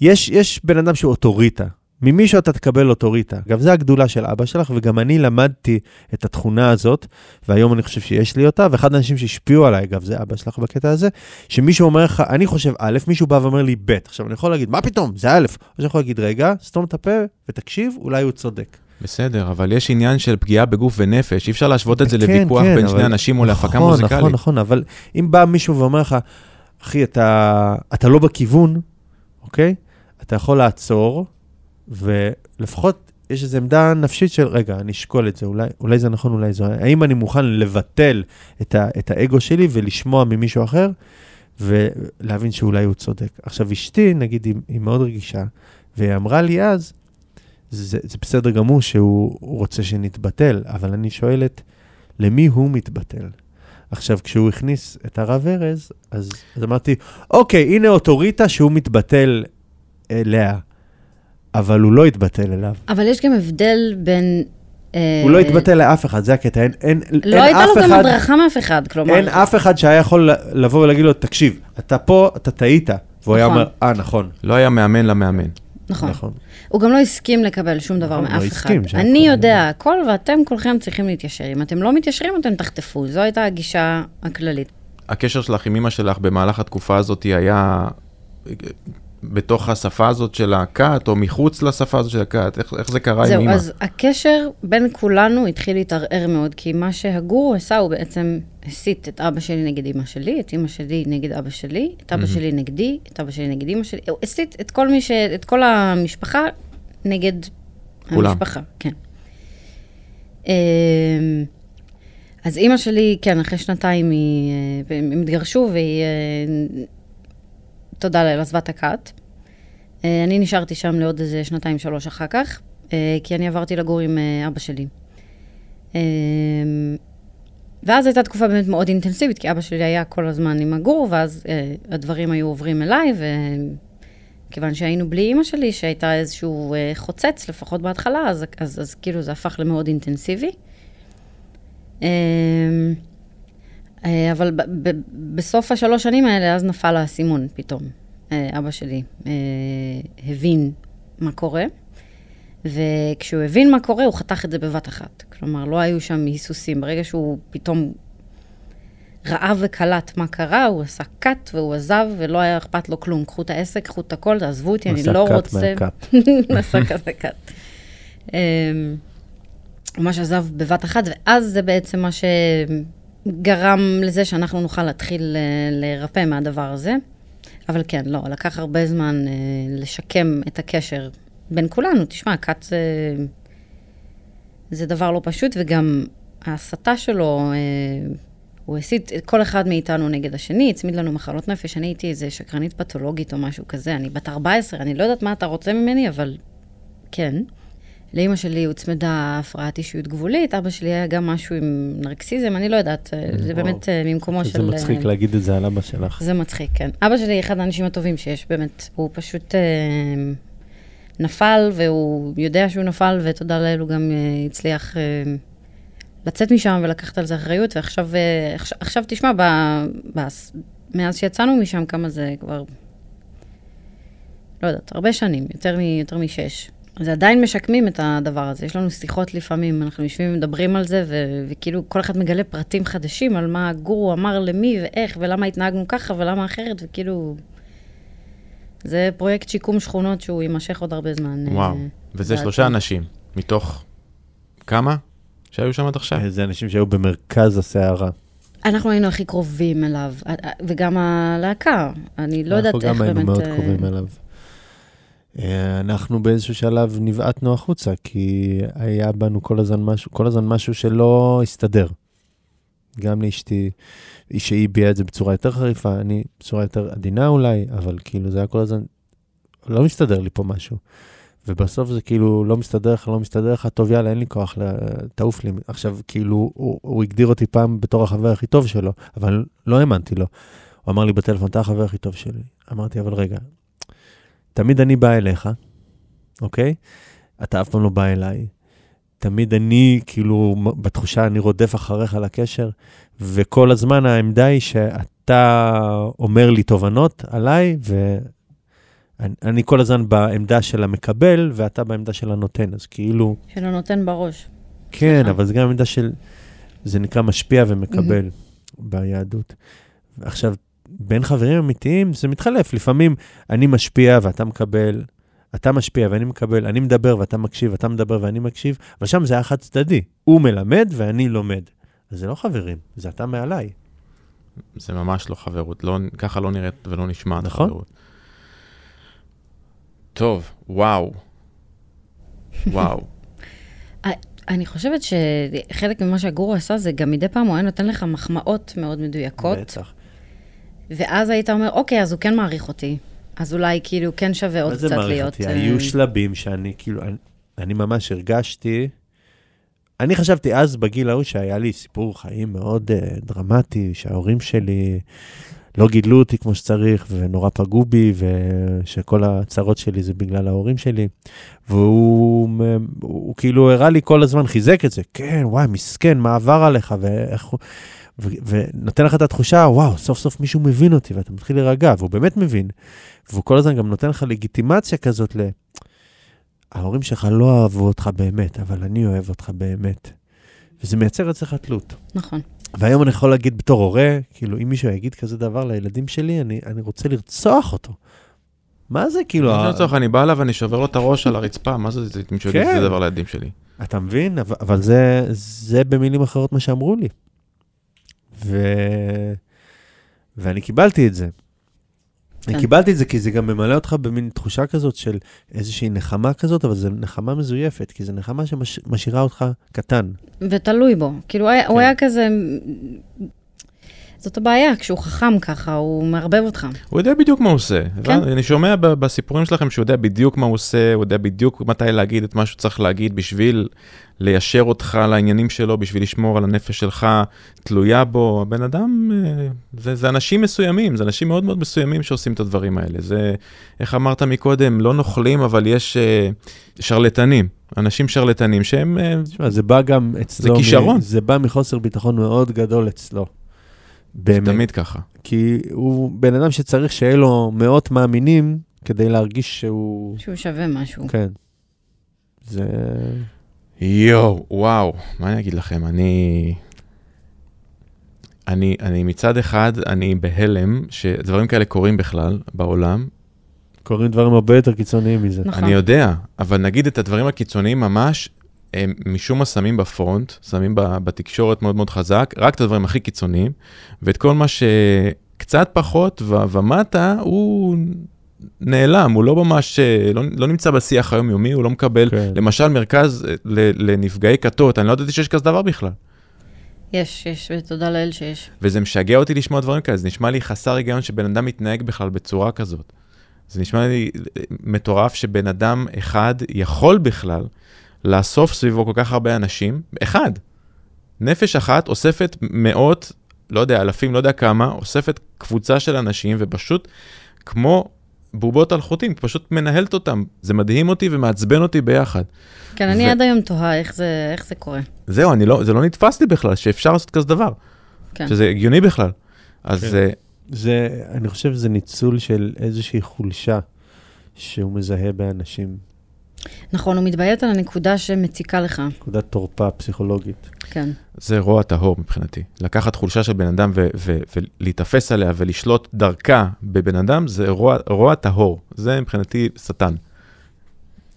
יש, יש בן אדם שהוא אוטוריטה. ממישהו אתה תקבל אוטוריטה. אגב, זו הגדולה של אבא שלך, וגם אני למדתי את התכונה הזאת, והיום אני חושב שיש לי אותה, ואחד האנשים שהשפיעו עליי, אגב, זה אבא שלך בקטע הזה, שמישהו אומר לך, אני חושב א', מישהו בא ואומר לי ב'. עכשיו, אני יכול להגיד, מה פתאום, זה א', או שאני יכול להגיד, רגע, סתום את הפה ותקשיב, אולי הוא צודק. בסדר, אבל יש עניין של פגיעה בגוף ונפש, אי אפשר להשוות את זה כן, לוויכוח כן, בין אבל- שני אנשים או להפקה נכון, מוזיקלית. נכון, נכון, אבל אם בא מישהו ואומר לך, אחי, אתה, אתה לא בכיוון, אוקיי? אתה יכול לעצור, ולפחות יש איזו עמדה נפשית של, רגע, אני אשקול את זה, אולי, אולי זה נכון, אולי זה... האם אני מוכן לבטל את, ה, את האגו שלי ולשמוע ממישהו אחר, ולהבין שאולי הוא צודק. עכשיו, אשתי, נגיד, היא, היא מאוד רגישה, והיא אמרה לי אז, זה, זה בסדר גמור שהוא הוא רוצה שנתבטל, אבל אני שואלת, למי הוא מתבטל? עכשיו, כשהוא הכניס את הרב ארז, אז, אז אמרתי, אוקיי, הנה אוטוריטה שהוא מתבטל אליה, אבל הוא לא התבטל אליו. אבל יש גם הבדל בין... אה, הוא לא התבטל לאף אחד, זה הקטע. אין, אין, לא אין הייתה אף לו גם אחד, הדרכה מאף אחד, כלומר... אין אף אחד שהיה יכול לבוא ולהגיד לו, תקשיב, אתה פה, אתה טעית. והוא היה נכון. אומר, אה, נכון. לא היה מאמן למאמן. נכון. נכון. הוא גם לא הסכים לקבל שום דבר נכון, לא מאף אחד. אני אחד- יודע הכל, ואתם כולכם צריכים להתיישר. אם אתם לא מתיישרים, אתם תחטפו. זו הייתה הגישה הכללית. הקשר שלך עם אמא שלך במהלך התקופה הזאת היה בתוך השפה הזאת של הכת, או מחוץ לשפה הזאת של הכת? איך, איך זה קרה עם זהו, אמא? אז הקשר בין כולנו התחיל להתערער מאוד, כי מה שהגורו עשה, הוא בעצם הסית את אבא שלי נגד אמא שלי, את אמא שלי נגד אבא שלי, את אבא שלי נגדי, את אבא שלי נגד אמא שלי, הוא הסית את כל מי ש... את כל המשפחה נגד כולם. המשפחה, כן. אמ, אז אימא שלי, כן, אחרי שנתיים היא, אה, הם התגרשו והיא, אה, תודה לאל, עזבה את הכת. אה, אני נשארתי שם לעוד איזה שנתיים, שלוש אחר כך, אה, כי אני עברתי לגור עם אה, אבא שלי. ואז הייתה תקופה באמת מאוד אינטנסיבית, כי אבא שלי היה כל הזמן עם הגור, ואז הדברים היו עוברים אליי, וכיוון שהיינו בלי אימא שלי, שהייתה איזשהו חוצץ, לפחות בהתחלה, אז, אז, אז כאילו זה הפך למאוד אינטנסיבי. אבל ב- ב- בסוף השלוש שנים האלה, אז נפל האסימון פתאום. אה, אבא שלי אה, הבין מה קורה, וכשהוא הבין מה קורה, הוא חתך את זה בבת אחת. כלומר, לא היו שם היסוסים. ברגע שהוא פתאום ראה וקלט מה קרה, הוא עשה קאט והוא עזב, ולא היה אכפת לו כלום. קחו את העסק, קחו את הכל, תעזבו אותי, אני עשה לא קאט רוצה... מהקאט. עשה קאט. הוא ממש עזב בבת אחת, ואז זה בעצם מה שגרם לזה שאנחנו נוכל להתחיל אה, להירפא מהדבר הזה. אבל כן, לא, לקח הרבה זמן אה, לשקם את הקשר בין כולנו. תשמע, כת זה, זה דבר לא פשוט, וגם ההסתה שלו, אה, הוא הסית את כל אחד מאיתנו נגד השני, הצמיד לנו מחלות נפש. אני הייתי איזה שקרנית פתולוגית או משהו כזה, אני בת 14, אני לא יודעת מה אתה רוצה ממני, אבל כן. לאימא שלי הוצמדה הפרעת אישיות גבולית, אבא שלי היה גם משהו עם נרקסיזם, אני לא יודעת, אה, זה. באמת אה, ממקומו של... זה מצחיק אה, להגיד את זה על אבא שלך. זה מצחיק, כן. אבא שלי אחד האנשים הטובים שיש, באמת. הוא פשוט נפל, והוא יודע שהוא נפל, ותודה לאל, הוא גם הצליח לצאת משם ולקחת על זה אחריות, ועכשיו, עכשיו, עכשיו תשמע, ב, ב, מאז שיצאנו משם, כמה זה כבר... לא יודעת, הרבה שנים, יותר, מ, יותר משש. זה עדיין משקמים את הדבר הזה. יש לנו שיחות לפעמים, אנחנו יושבים ומדברים על זה, ו- וכאילו כל אחד מגלה פרטים חדשים על מה הגורו אמר למי ואיך, ולמה התנהגנו ככה ולמה אחרת, וכאילו... זה פרויקט שיקום שכונות שהוא יימשך עוד הרבה זמן. אה, וואו. וזה זה שלושה. אנשים, מתוך כמה שהיו שם עד עכשיו? אה, זה אנשים שהיו במרכז הסערה. אנחנו היינו הכי קרובים אליו, אה, אה, וגם הלהקה. אני לא יודעת איך אנחנו גם באמת... היינו מאוד אה, קרובים אליו. אה, אנחנו באיזשהו שלב נבעטנו החוצה, כי היה בנו כל הזמן משהו, כל הזמן משהו שלא הסתדר. גם לאשתי, שהיא הביעה את זה בצורה יותר חריפה, אני בצורה יותר עדינה אולי, אבל כאילו זה היה כל הזמן, לא מסתדר לי פה משהו. ובסוף זה כאילו לא מסתדר לך, לא מסתדר לך, טוב יאללה, אין לי כוח, תעוף לי. עכשיו, כאילו, הוא, הוא הגדיר אותי פעם בתור החבר הכי טוב שלו, אבל לא האמנתי לו. הוא אמר לי בטלפון, אתה החבר הכי טוב שלי. אמרתי, אבל רגע, תמיד אני בא אליך, אוקיי? אתה אף פעם לא בא אליי. תמיד אני, כאילו, בתחושה אני רודף אחריך לקשר, וכל הזמן העמדה היא שאתה אומר לי תובנות עליי, ואני אני כל הזמן בעמדה של המקבל, ואתה בעמדה של הנותן, אז כאילו, שלא נותן בראש. כן, סליחה. אבל זה גם עמדה של, זה נקרא משפיע ומקבל ביהדות. עכשיו, בין חברים אמיתיים זה מתחלף, לפעמים אני משפיע ואתה מקבל, אתה משפיע ואני מקבל, אני מדבר ואתה מקשיב, אתה מדבר ואני מקשיב, אבל שם זה היה חד צדדי, הוא מלמד ואני לומד. אז זה לא חברים, זה אתה מעליי. זה ממש לא חברות, לא, ככה לא נראית ולא נשמעת נכון. חברות. טוב, וואו. וואו. (laughs) אני חושבת שחלק ממה שהגורו עשה זה גם מדי פעם הוא היה נותן לך מחמאות מאוד מדויקות, בטח. ואז היית אומר, אוקיי, אז הוא כן מעריך אותי. אז אולי כאילו כן שווה עוד מה זה קצת מעריך להיות... אותי? אה, היו שלבים שאני, כאילו, אני, אני ממש הרגשתי, אני חשבתי אז בגיל ההוא שהיה לי סיפור חיים מאוד uh, דרמטי, שההורים שלי לא גידלו אותי כמו שצריך, ונורא פגעו בי, ושכל הצרות שלי זה בגלל ההורים שלי. והוא הוא, הוא כאילו הראה לי כל הזמן, חיזק את זה, כן, וואי, מסכן, מה עבר עליך, ואיך הוא... ו- ונותן לך את התחושה, וואו, סוף סוף מישהו מבין אותי, ואתה מתחיל להירגע, והוא באמת מבין. והוא כל הזמן גם נותן לך לגיטימציה כזאת ל... ההורים שלך לא אהבו אותך באמת, אבל אני אוהב אותך באמת. וזה מייצר אצלך תלות. נכון. והיום אני יכול להגיד בתור הורה, כאילו, אם מישהו יגיד כזה דבר לילדים שלי, אני, אני רוצה לרצוח אותו. מה זה כאילו... לא ה- לצורך, אני בא אליו ואני שובר לו את הראש על הרצפה, מה זה, זה- מישהו יגיד. כזה דבר לילדים שלי. אתה מבין? אבל, אבל זה, זה במילים אחרות מה שאמרו לי. ו... ואני קיבלתי את זה. אני כן. קיבלתי את זה כי זה גם ממלא אותך במין תחושה כזאת של איזושהי נחמה כזאת, אבל זו נחמה מזויפת, כי זו נחמה שמשאירה אותך קטן. ותלוי בו. כאילו, הוא היה- הוא כן. היה כזה... זאת הבעיה, כשהוא חכם ככה, הוא מערבב אותך. הוא יודע בדיוק מה הוא עושה. כן. אני שומע בסיפורים שלכם שהוא יודע בדיוק מה הוא עושה, הוא יודע בדיוק מתי להגיד את מה שהוא צריך להגיד בשביל ליישר אותך לעניינים שלו, בשביל לשמור על הנפש שלך תלויה בו. הבן אדם, אה, זה, זה אנשים מסוימים, זה אנשים מאוד מאוד מסוימים שעושים את הדברים האלה. זה, איך אמרת מקודם, לא נוכלים, אבל יש אה, שרלטנים. אנשים שרלטנים שהם... אה, תשמע, זה בא גם אצלו... זה כישרון. זה בא מחוסר ביטחון מאוד גדול אצלו. באמת. תמיד ככה. כי הוא בן אדם שצריך שיהיה לו מאות מאמינים כדי להרגיש שהוא... שהוא שווה משהו. כן. זה... יואו, וואו, מה אני אגיד לכם, אני... אני, אני מצד אחד, אני בהלם שדברים כאלה קורים בכלל בעולם. קורים דברים הרבה יותר קיצוניים מזה. נכון. אני יודע, אבל נגיד את הדברים הקיצוניים ממש, הם משום מה שמים בפרונט, שמים ב- בתקשורת מאוד מאוד חזק, רק את הדברים הכי קיצוניים, ואת כל מה שקצת פחות ו- ומטה, הוא נעלם, הוא לא ממש, אה, לא, לא נמצא בשיח היומיומי, הוא לא מקבל, כן. למשל מרכז ל- לנפגעי כתות, אני לא ידעתי שיש כזה דבר בכלל. יש, יש, ותודה לאל שיש. וזה משגע אותי לשמוע דברים כאלה, זה נשמע לי חסר היגיון שבן אדם מתנהג בכלל בצורה כזאת. זה נשמע לי אה, מטורף שבן אדם אחד יכול בכלל לאסוף סביבו כל כך הרבה אנשים, אחד. נפש אחת אוספת מאות, לא יודע, אלפים, לא יודע כמה, אוספת קבוצה של אנשים ופשוט כמו בובות על חוטים, פשוט מנהלת אותם. זה מדהים אותי ומעצבן אותי ביחד. כן, אני ו- עד היום תוהה איך זה, איך זה קורה. זהו, אני לא, זה לא נתפס לי בכלל, שאפשר לעשות כזה דבר. כן. שזה הגיוני בכלל. אז כן. זה, זה, אני חושב שזה ניצול של איזושהי חולשה שהוא מזהה באנשים. נכון, הוא מתביית על הנקודה שמציקה לך. נקודת תורפה פסיכולוגית. כן. זה רוע טהור מבחינתי. לקחת חולשה של בן אדם ו- ו- ולהיתפס עליה ולשלוט דרכה בבן אדם, זה רוע, רוע טהור. זה מבחינתי שטן.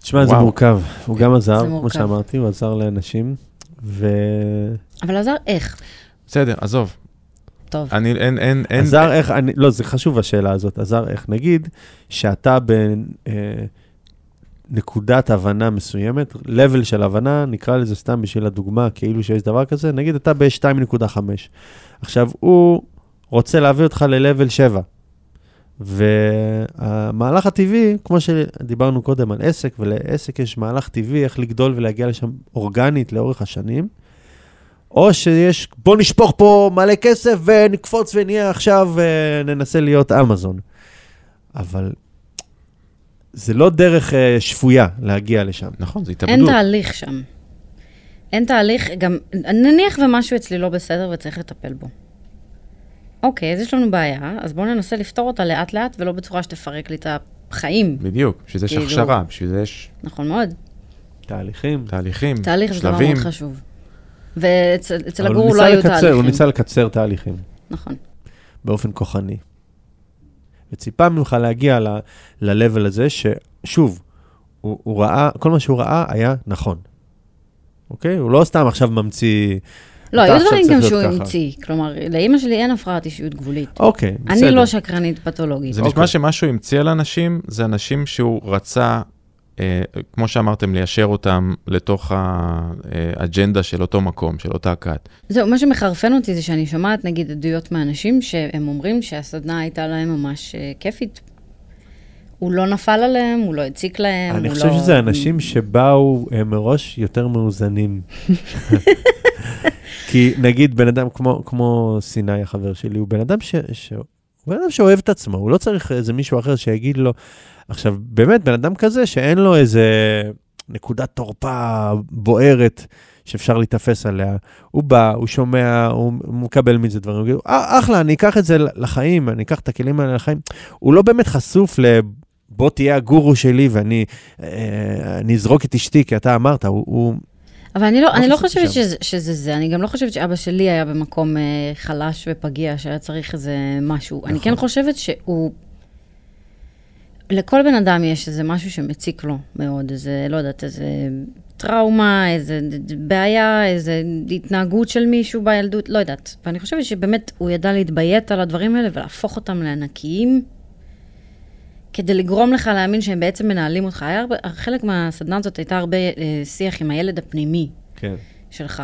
תשמע, זה. מורכב. הוא גם עזר, כמו. שאמרתי, הוא עזר לאנשים, ו... אבל עזר איך? בסדר, עזוב. טוב. אני, אין, אין, אין... עזר איך, אני, לא, זה חשוב השאלה הזאת, עזר איך. נגיד שאתה בנקודת הבנה מסוימת, level של הבנה, נקרא לזה סתם בשביל הדוגמה, כאילו שיש דבר כזה, נגיד אתה ב-2.5. עכשיו, הוא רוצה להביא אותך ל-level 7, והמהלך הטבעי, כמו שדיברנו קודם על עסק, ולעסק יש מהלך טבעי איך לגדול ולהגיע לשם אורגנית לאורך השנים, או שיש, בוא נשפוך פה מלא כסף ונקפוץ ונהיה עכשיו וננסה להיות אמזון. אבל זה לא דרך uh, שפויה להגיע לשם. נכון, זה התאבדות. אין תהליך שם. אין תהליך, גם נניח ומשהו אצלי לא בסדר וצריך לטפל בו. אוקיי, אז יש לנו בעיה, אז בואו ננסה לפתור אותה לאט-לאט ולא בצורה שתפרק לי את החיים. בדיוק, בשביל זה יש כאילו- הכשרה, בשביל זה יש נכון מאוד. תהליכים. תהליכים, תהליך זה דבר. מאוד חשוב. ואצל הגורו הוא לא היו לקצר, תהליכים. הוא ניסה לקצר תהליכים נכון. באופן כוחני. וציפה ממך להגיע ל-level הזה, ששוב, הוא, הוא ראה, כל מה שהוא ראה היה נכון. אוקיי? הוא לא סתם עכשיו ממציא... לא, היו דברים גם שהוא. המציא. כלומר, לאימא שלי אין הפרעת אישיות גבולית. אוקיי, בסדר. אני לא שקרנית פתולוגית. זה אוקיי. נשמע שמה שהוא המציא לאנשים, זה אנשים שהוא רצה, כמו שאמרתם, ליישר אותם לתוך האג'נדה של אותו מקום, של אותה כת. זהו, מה שמחרפן אותי זה שאני שומעת נגיד עדויות מאנשים שהם אומרים שהסדנה הייתה להם ממש אה, כיפית. הוא לא נפל עליהם, הוא לא הציק להם, אני הוא חושב לא... שזה אנשים שבאו אה, מראש יותר מאוזנים. (laughs) כי נגיד בן אדם כמו, כמו סיני, החבר שלי, הוא בן אדם ש... בן אדם שאוהב את עצמו, הוא לא צריך איזה מישהו אחר שיגיד לו... עכשיו, באמת, בן אדם כזה שאין לו איזה נקודת תורפה בוערת שאפשר להיתפס עליה, הוא בא, הוא שומע, הוא מקבל מזה דברים, הוא יגיד, "אה, אחלה, אני אקח את זה לחיים, אני אקח את הכלים האלה לחיים. הוא לא באמת חשוף ל... בוא תהיה הגורו שלי ואני אה, אזרוק את אשתי, כי אתה אמרת, הוא... הוא אבל אני לא, אני לא חושבת. שזה, שזה זה, אני גם לא חושבת שאבא שלי היה במקום אה, חלש ופגיע, שהיה צריך איזה משהו. אני נכון. כן חושבת שהוא... לכל בן אדם יש איזה משהו שמציק לו מאוד, איזה, לא יודעת, איזה טראומה, איזה בעיה, איזה התנהגות של מישהו בילדות, לא יודעת. ואני חושבת שבאמת הוא ידע להתביית על הדברים האלה ולהפוך אותם לענקיים, כדי לגרום לך להאמין שהם בעצם מנהלים אותך. היה הרבה, חלק מהסדנה הזאת הייתה הרבה אה, שיח עם הילד הפנימי. כן. שלך.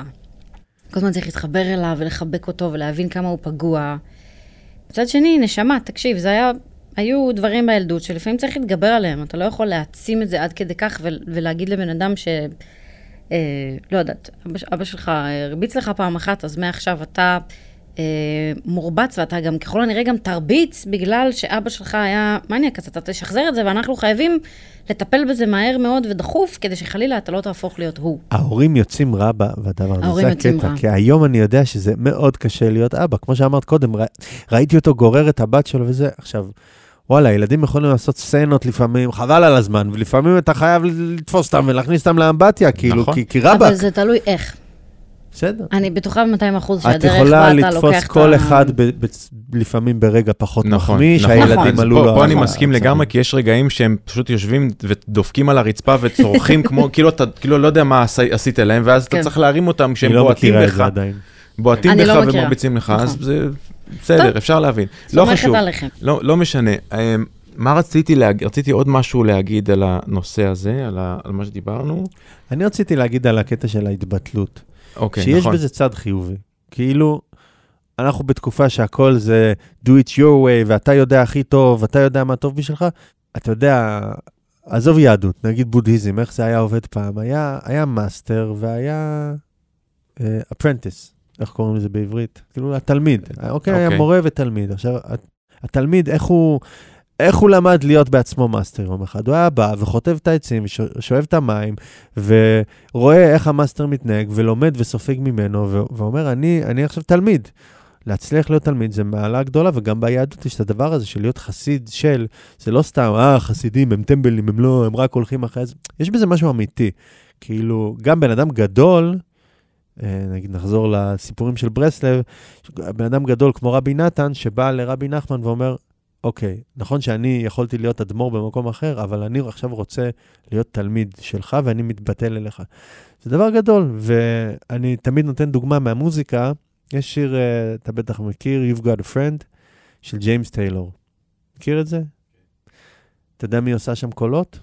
כל הזמן צריך להתחבר אליו ולחבק אותו ולהבין כמה הוא פגוע. מצד שני, נשמה, תקשיב, זה היה, היו דברים בילדות שלפעמים צריך להתגבר עליהם. אתה לא יכול להעצים את זה עד כדי כך ול, ולהגיד לבן אדם ש... אה, לא יודעת, אבא, אבא שלך הרביץ לך פעם אחת, אז מעכשיו אתה אה, מורבץ, ואתה גם ככל הנראה גם תרביץ בגלל שאבא שלך היה מניאק, אז אתה תשחזר את זה, ואנחנו חייבים לטפל בזה מהר מאוד ודחוף, כדי שחלילה אתה לא תהפוך להיות הוא. ההורים יוצאים רע בדבר הזה, זה הקטע. רע. כי היום אני יודע שזה מאוד קשה להיות אבא. כמו שאמרת קודם, ר... ראיתי אותו גורר את הבת שלו וזה. עכשיו, וואלה, ילדים יכולים לעשות סצנות לפעמים, חבל על הזמן, ולפעמים אתה חייב לתפוס אותם ולהכניס אותם לאמבטיה, כאילו, נכון. כי, כי רבאק. אבל זה תלוי איך. בסדר. אני בטוחה ב-200 אחוז את שהדרך יכולה בה אתה לוקח לתפוס את כל ה- אחד ב- ב- לפעמים ברגע פחות נכון, מחמיא, נכון. שהילדים אז עלו פה- לו... פה אני מסכים. לגמרי, כי יש רגעים שהם פשוט יושבים ודופקים על הרצפה וצורכים (laughs) כמו, כאילו אתה, כאילו לא יודע מה עשי- עשית להם, ואז אתה כן. צריך להרים אותם כשהם אני לא בועטים מכירה את לך, זה עדיין. בועטים אני בך לא. ומרביצים לך, אז נכון. זה בסדר. אפשר להבין. לא חשוב. לא לא משנה. אמ, מה רציתי להגיד? רציתי עוד משהו להגיד על הנושא הזה, על ה- על מה שדיברנו. אני רציתי להגיד על הקטע של ההתבטלות. אוקיי, שיש נכון. בזה צד חיובי. כאילו, אנחנו בתקופה שהכל זה do it your way, ואתה יודע הכי טוב, ואתה יודע מה טוב בשבילך. אתה יודע, עזוב יהדות, נגיד בודהיזם, איך זה היה עובד פעם? היה, היה master והיה apprentice, איך קוראים לזה בעברית? כאילו, התלמיד. אוקיי, היה אוקיי. מורה ותלמיד. עכשיו, הת- התלמיד, איך הוא... איך הוא למד להיות בעצמו master יום אחד? הוא היה בא וחוטב את העצים, שואב את המים, ורואה איך המאסטר מתנהג, ולומד וסופג ממנו, ו- ואומר, אני, אני עכשיו תלמיד. להצליח להיות תלמיד זה מעלה גדולה, וגם ביהדות יש את הדבר הזה של להיות חסיד של, זה לא סתם, אה, חסידים, הם טמבלים, הם לא, הם רק הולכים אחרי זה. יש בזה משהו אמיתי. כאילו, גם בן אדם גדול, אה, נגיד נחזור לסיפורים של ברסלב, בן אדם גדול כמו רבי נתן, שבא לרבי נחמן ואומר, אוקיי, נכון שאני יכולתי להיות אדמו"ר במקום אחר, אבל אני עכשיו רוצה להיות תלמיד שלך ואני מתבטל אליך. זה דבר גדול, ואני תמיד נותן דוגמה מהמוזיקה. יש שיר, אה, אתה בטח מכיר, You've Got a Friend, של ג'יימס טיילור. מכיר את זה? אתה יודע מי עושה שם קולות?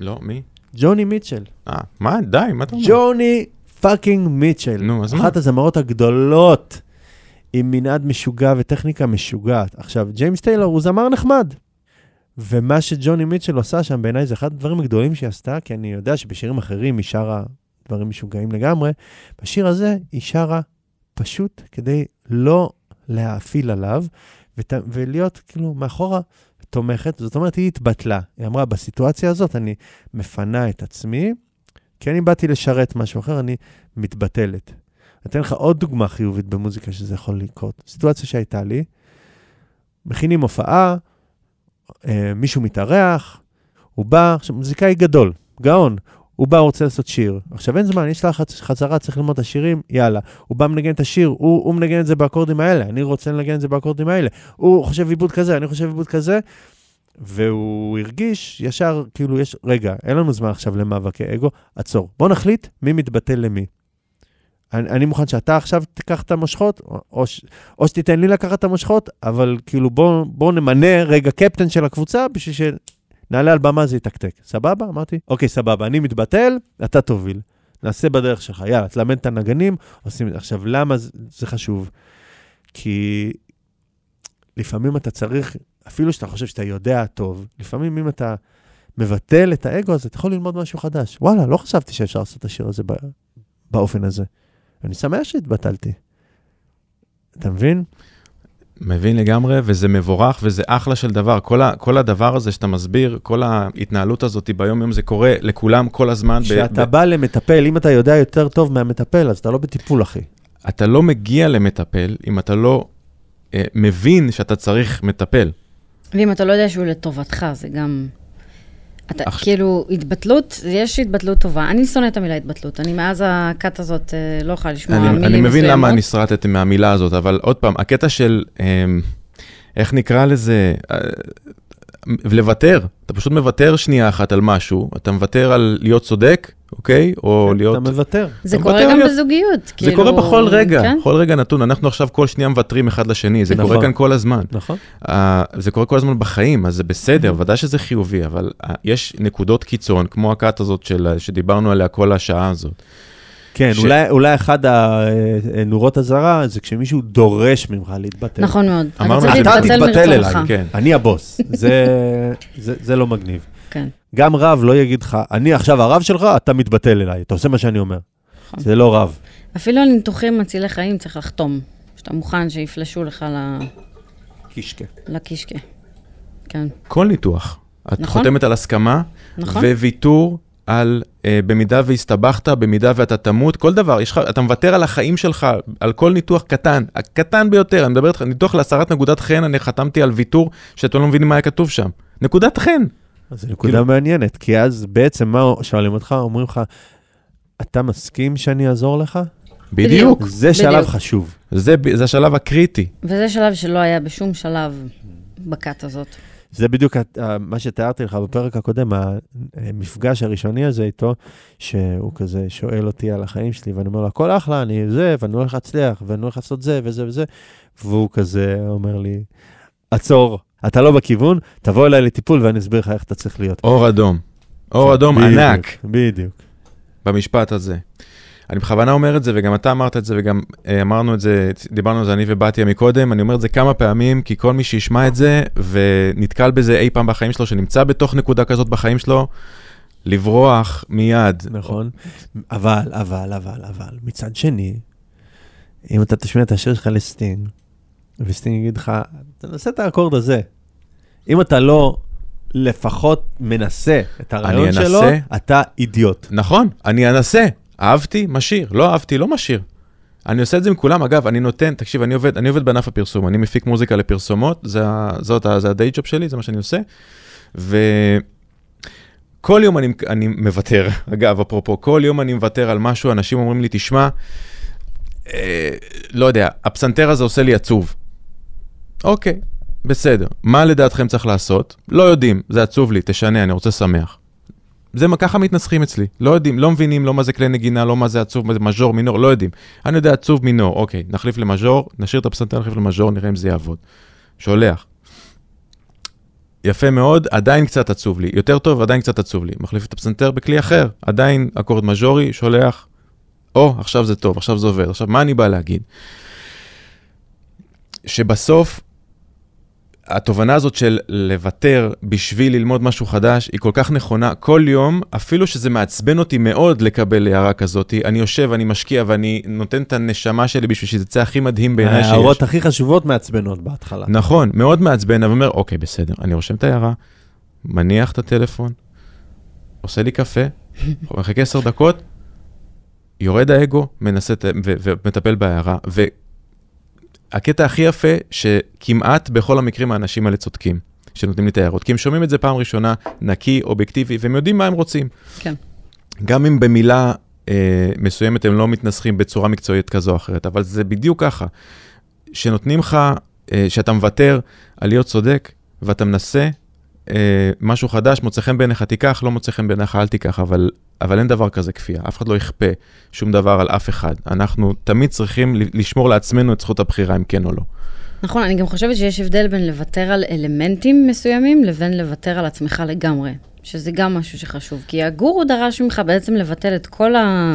לא, מי? ג'וני מיטשל. אה, מה? די, מה אתה אומר? ג'וני fucking מיטשל. נו, אז מה? אחת הזמרות הגדולות. עם מנעד משוגע וטכניקה משוגעת. עכשיו, ג'יימס טיילור הוא זמר נחמד. ומה שג'וני מיטשל עושה שם, בעיניי זה אחד הדברים הגדולים שהיא עשתה, כי אני יודע שבשירים אחרים היא שרה דברים משוגעים לגמרי. בשיר הזה היא שרה פשוט כדי לא להאפיל עליו, ות, ולהיות כאילו מאחורה תומכת. זאת אומרת, היא התבטלה. היא אמרה, בסיטואציה הזאת אני מפנה את עצמי, כי אני באתי לשרת משהו אחר, אני מתבטלת. אתן לך עוד דוגמה חיובית במוזיקה שזה יכול לקרות. סיטואציה שהייתה לי, מכינים הופעה, אה, מישהו מתארח, הוא בא, עכשיו מוזיקאי גדול, גאון, הוא בא, הוא רוצה לעשות שיר. עכשיו אין זמן, יש לחץ חזרה, צריך ללמוד את השירים, יאללה. הוא בא מנגן את השיר, הוא, הוא מנגן את זה באקורדים האלה, אני רוצה לנגן את זה באקורדים האלה. הוא חושב עיבוד כזה, אני חושב עיבוד כזה. והוא הרגיש ישר, כאילו יש, רגע, אין לנו זמן עכשיו למאבקי אגו, עצור. בוא נחליט מי מתבטל למי. אני, אני מוכן שאתה עכשיו תיקח את המושכות, או, או, או שתיתן לי לקחת את המושכות, אבל כאילו בוא, בוא נמנה רגע קפטן של הקבוצה בשביל שנעלה על במה זה יתקתק. סבבה? אמרתי, אוקיי, סבבה, אני מתבטל, אתה תוביל. נעשה בדרך שלך, יאללה, תלמד את הנגנים, עושים את זה. עכשיו, למה זה, זה חשוב? כי לפעמים אתה צריך, אפילו שאתה חושב שאתה יודע טוב, לפעמים אם אתה מבטל את האגו הזה, אתה יכול ללמוד משהו חדש. וואלה, לא חשבתי שאפשר לעשות את השיר הזה בא, באופן הזה. אני שמח שהתבטלתי. אתה מבין? מבין לגמרי, וזה מבורך, וזה אחלה של דבר. כל, ה, כל הדבר הזה שאתה מסביר, כל ההתנהלות הזאת ביום-יום, זה קורה לכולם כל הזמן. כשאתה ב- בא למטפל, אם אתה יודע יותר טוב מהמטפל, אז אתה לא בטיפול, אחי. אתה לא מגיע למטפל אם אתה לא אה, מבין שאתה צריך מטפל. ואם אתה לא יודע שהוא לטובתך, זה גם... אתה, אך- כאילו, התבטלות, יש התבטלות טובה. אני שונאת את המילה התבטלות. אני מאז הכת הזאת אה, לא יכולה לשמוע אני, מילים אני מבין מסוימות. למה נסרטתם מהמילה הזאת, אבל עוד פעם, הקטע של, אה, איך נקרא לזה, אה, לוותר, אתה פשוט מוותר שנייה אחת על משהו, אתה מוותר על להיות צודק, אוקיי? או להיות... אתה מוותר. זה אתה קורה מוותר גם להיות- בזוגיות. זה כאילו, קורה בכל רגע, כן? בכל רגע נתון. אנחנו עכשיו כל שנייה מוותרים אחד לשני, זה נכון. קורה כאן כל הזמן. נכון? Uh, זה קורה כל הזמן בחיים, אז זה בסדר, ודאי שזה חיובי, אבל uh, יש נקודות קיצון, כמו הכת הזאת של, שדיברנו עליה כל השעה הזאת. כן, ש- אולי, אולי אחד הנורות אזהרה זה כשמישהו דורש ממך להתבטל. נכון מאוד. אתה אמרנו אתה תתבטל. אליי, כן. אני הבוס. זה, זה, זה לא מגניב. כן. גם רב לא יגיד לך, אני עכשיו הרב שלך, אתה מתבטל אליי. אתה עושה מה שאני אומר. נכון. זה לא רב. אפילו על ניתוחים מצילי חיים צריך לחתום. שאתה מוכן שיפלשו לך ל- קישקה. לקישקה. כן. כל ניתוח, את נכון. חותמת על הסכמה, נכון. וויתור על uh, במידה והסתבכת, במידה ואתה תמות, כל דבר, יש לך, אתה מוותר על החיים שלך, על כל ניתוח קטן, הקטן ביותר, אני מדבר איתך, ניתוח להסרת נקודת חן, אני חתמתי על ויתור שאתם לא מבינים מה היה כתוב שם. נקודת חן. אז זו נקודה כאילו- מעניינת, כי אז בעצם מה שואלים אותך? אומרים לך, אתה מסכים שאני אעזור לך? בדיוק. זה שלב בדיוק. חשוב. זה, זה השלב הקריטי. וזה שלב שלא היה בשום שלב בכת הזאת. זה בדיוק מה שתיארתי לך בפרק הקודם, המפגש הראשוני הזה איתו, שהוא כזה שואל אותי על החיים שלי, ואני אומר לו, הכל אחלה, אני זה, ואני הולך להצליח, ואני הולך לעשות זה וזה וזה, והוא כזה אומר לי, עצור, אתה לא בכיוון, תבוא אליי לטיפול ואני אסביר לך איך אתה צריך להיות. אור אדום. אור אדום בדיוק, ענק בדיוק. במשפט הזה. אני בכוונה אומר את זה, וגם אתה אמרת את זה, וגם אה, אמרנו את זה, דיברנו על זה אני ובתיה מקודם, אני אומר את זה כמה פעמים, כי כל מי שישמע את זה, ונתקל בזה אי פעם בחיים שלו, שנמצא בתוך נקודה כזאת בחיים שלו, לברוח מיד. נכון. אבל, אבל, אבל, אבל, מצד שני, אם אתה תשמיע את השיר שלך לסטינג, וסטינג יגיד לך, תנסה את האקורד הזה. אם אתה לא לפחות מנסה את הרעיון שלו. אתה אידיוט. נכון, אני אנסה. אהבתי, משאיר. לא אהבתי, לא משאיר. אני עושה את זה עם כולם. אגב, אני נותן, תקשיב, אני עובד, אני עובד בענף הפרסום, אני מפיק מוזיקה לפרסומות, זה, זאת, זה הדיי ג'וב שלי, זה מה שאני עושה. וכל יום אני, אני מוותר, (laughs) אגב, אפרופו, כל יום אני מוותר על משהו, אנשים אומרים לי, תשמע, אה, לא יודע, הפסנתר הזה עושה לי עצוב. אוקיי, בסדר. מה לדעתכם צריך לעשות? לא יודעים, זה עצוב לי, תשנה, אני רוצה שמח. זה מה- ככה מתנסחים אצלי, לא יודעים, לא מבינים לא מה זה כלי נגינה, לא מה זה עצוב, מה זה מז'ור, מינור, לא יודעים. אני יודע עצוב, מינור, אוקיי, נחליף למז'ור, נשאיר את הפסנתר, נחליף למז'ור, נראה אם זה יעבוד. שולח. יפה מאוד, עדיין קצת עצוב לי, יותר טוב, עדיין קצת עצוב לי. מחליף את הפסנתר בכלי אחר, עדיין אקורד מז'ורי, שולח, או, עכשיו זה טוב, עכשיו זה עובד. עכשיו, מה אני בא להגיד? שבסוף, התובנה הזאת של לוותר בשביל ללמוד משהו חדש, היא כל כך נכונה. כל יום, אפילו שזה מעצבן אותי מאוד לקבל הערה כזאת, אני יושב, אני משקיע ואני נותן את הנשמה שלי בשביל שזה יצא הכי מדהים בעיניי שיש. ההערות הכי חשובות מעצבנות בהתחלה. נכון, מאוד מעצבן, אבל אומר, אוקיי, בסדר, אני רושם את ההערה, מניח את הטלפון, עושה לי קפה, מחכה עשר דקות, יורד האגו, מנסה ו- ומטפל בהערה. והקטע הכי יפה, שכמעט בכל המקרים האנשים האלה צודקים, שנותנים לי את ההערות. כי הם שומעים את זה פעם ראשונה, נקי, אובייקטיבי, והם יודעים מה הם רוצים. כן. גם אם במילה אה, מסוימת הם לא מתנסחים בצורה מקצועית כזו או אחרת, אבל זה בדיוק ככה. שנותנים לך, אה, שאתה מוותר על להיות צודק, ואתה מנסה משהו חדש, מוצא חן בעיניך תיקח, לא מוצא חן בעיניך אל תיקח, אבל, אבל אין דבר כזה כפייה, אף אחד לא יכפה שום דבר על אף אחד. אנחנו תמיד צריכים לשמור לעצמנו את זכות הבחירה אם כן או לא. נכון, אני גם חושבת שיש הבדל בין לוותר על אלמנטים מסוימים לבין לוותר על עצמך לגמרי, שזה גם משהו שחשוב, כי הגורו דרש ממך בעצם לבטל את כל ה...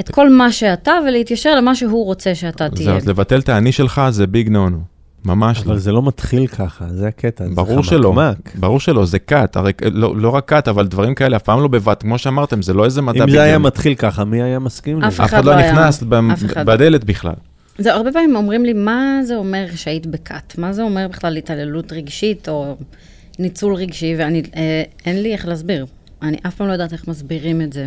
את כל מה שאתה ולהתיישר למה שהוא רוצה שאתה תהיה. אז לבטל את האני שלך זה ביג נו נו, ממש לא. אבל זה לא מתחיל ככה, זה הקטע. זה ברור שלא, חמקמק. ברור שלא, זה קאט, הרי לא, לא רק קאט, אבל דברים כאלה אף פעם לא בבת, כמו שאמרתם, זה לא איזה מדע אם זה היה. מתחיל ככה, מי היה מסכים לזה? אף אחד לא לא היה- נכנס אחד. בדלת בכלל. זה הרבה פעמים אומרים לי, מה זה אומר שהיית בכת? מה זה אומר בכלל התעללות רגשית או ניצול רגשי? ואני, אה, אין לי איך להסביר. אני אף פעם לא יודעת איך מסבירים את זה.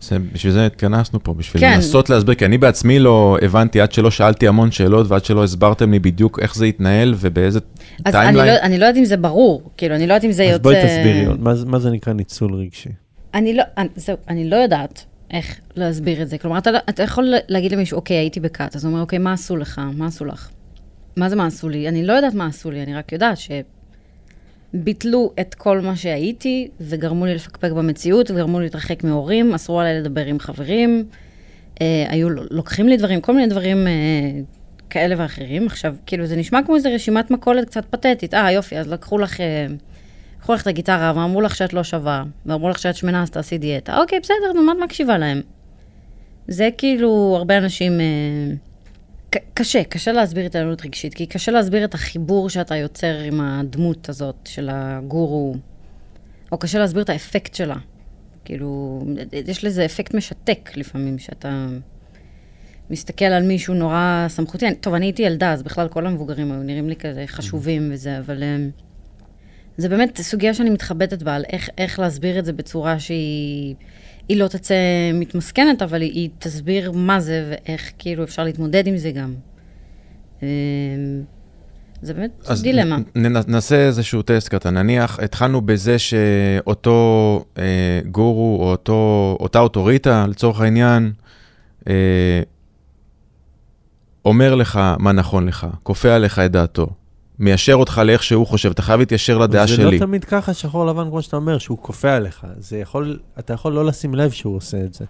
זה, בשביל זה התכנסנו פה, בשביל כן. לנסות להסביר, כי אני בעצמי לא הבנתי עד שלא שאלתי המון שאלות ועד שלא הסברתם לי בדיוק איך זה יתנהל ובאיזה אז אני timeline. לא, אני לא יודעת אם זה ברור, כאילו, אני לא יודעת אם זה אז יוצא... בואי תסבירי, מה מה זה נקרא ניצול רגשי? אני לא, אני, זהו, אני לא יודעת איך להסביר את זה. כלומר, אתה, לא- אתה יכול להגיד למישהו, אוקיי, הייתי בכת, אז הוא אומר, אוקיי, מה עשו לך? מה עשו לך? מה זה מה עשו לי? אני לא יודעת מה עשו לי, אני רק יודעת שביטלו את כל מה שהייתי, וגרמו לי לפקפק במציאות, וגרמו לי להתרחק מהורים, אסרו עליי לדבר עם חברים, אה, היו לוקחים לי דברים, כל מיני דברים אה, כאלה ואחרים. עכשיו, כאילו, זה נשמע כמו איזו רשימת מכולת קצת פתטית. אה, יופי, אז לקחו לך... אה, לקחו לך את הגיטרה ואמרו לך שאת לא שווה, ואמרו לך שאת שמנה אז תעשי דיאטה. אוקיי, בסדר, נו, מה את מקשיבה להם? זה כאילו, הרבה אנשים... אה, קשה, קשה להסביר התעללות רגשית, כי קשה להסביר את החיבור שאתה יוצר עם הדמות הזאת של הגורו, או קשה להסביר את האפקט שלה. כאילו, יש לזה אפקט משתק לפעמים, שאתה מסתכל על מישהו נורא סמכותי. טוב, אני הייתי ילדה, אז בכלל כל המבוגרים היו נראים לי כזה חשובים וזה, אבל... אה, זה באמת סוגיה שאני מתחבטת בה, על איך, איך להסביר את זה בצורה שהיא היא לא תצא מתמסכנת, אבל היא, היא תסביר מה זה ואיך כאילו אפשר להתמודד עם זה גם. אמ, זה באמת אז דילמה. נעשה איזשהו טסט קטן. נניח, התחלנו בזה שאותו אה, גורו, או אותו, אותה אוטוריטה, לצורך העניין, אה, אומר לך מה נכון לך, כופה עליך את דעתו, מיישר אותך לאיך שהוא חושב, אתה חייב להתיישר לדעה זה שלי. לא תמיד ככה שחור לבן, כמו שאתה אומר, שהוא כופה עליך. זה יכול, אתה יכול לא לשים לב שהוא עושה את זה.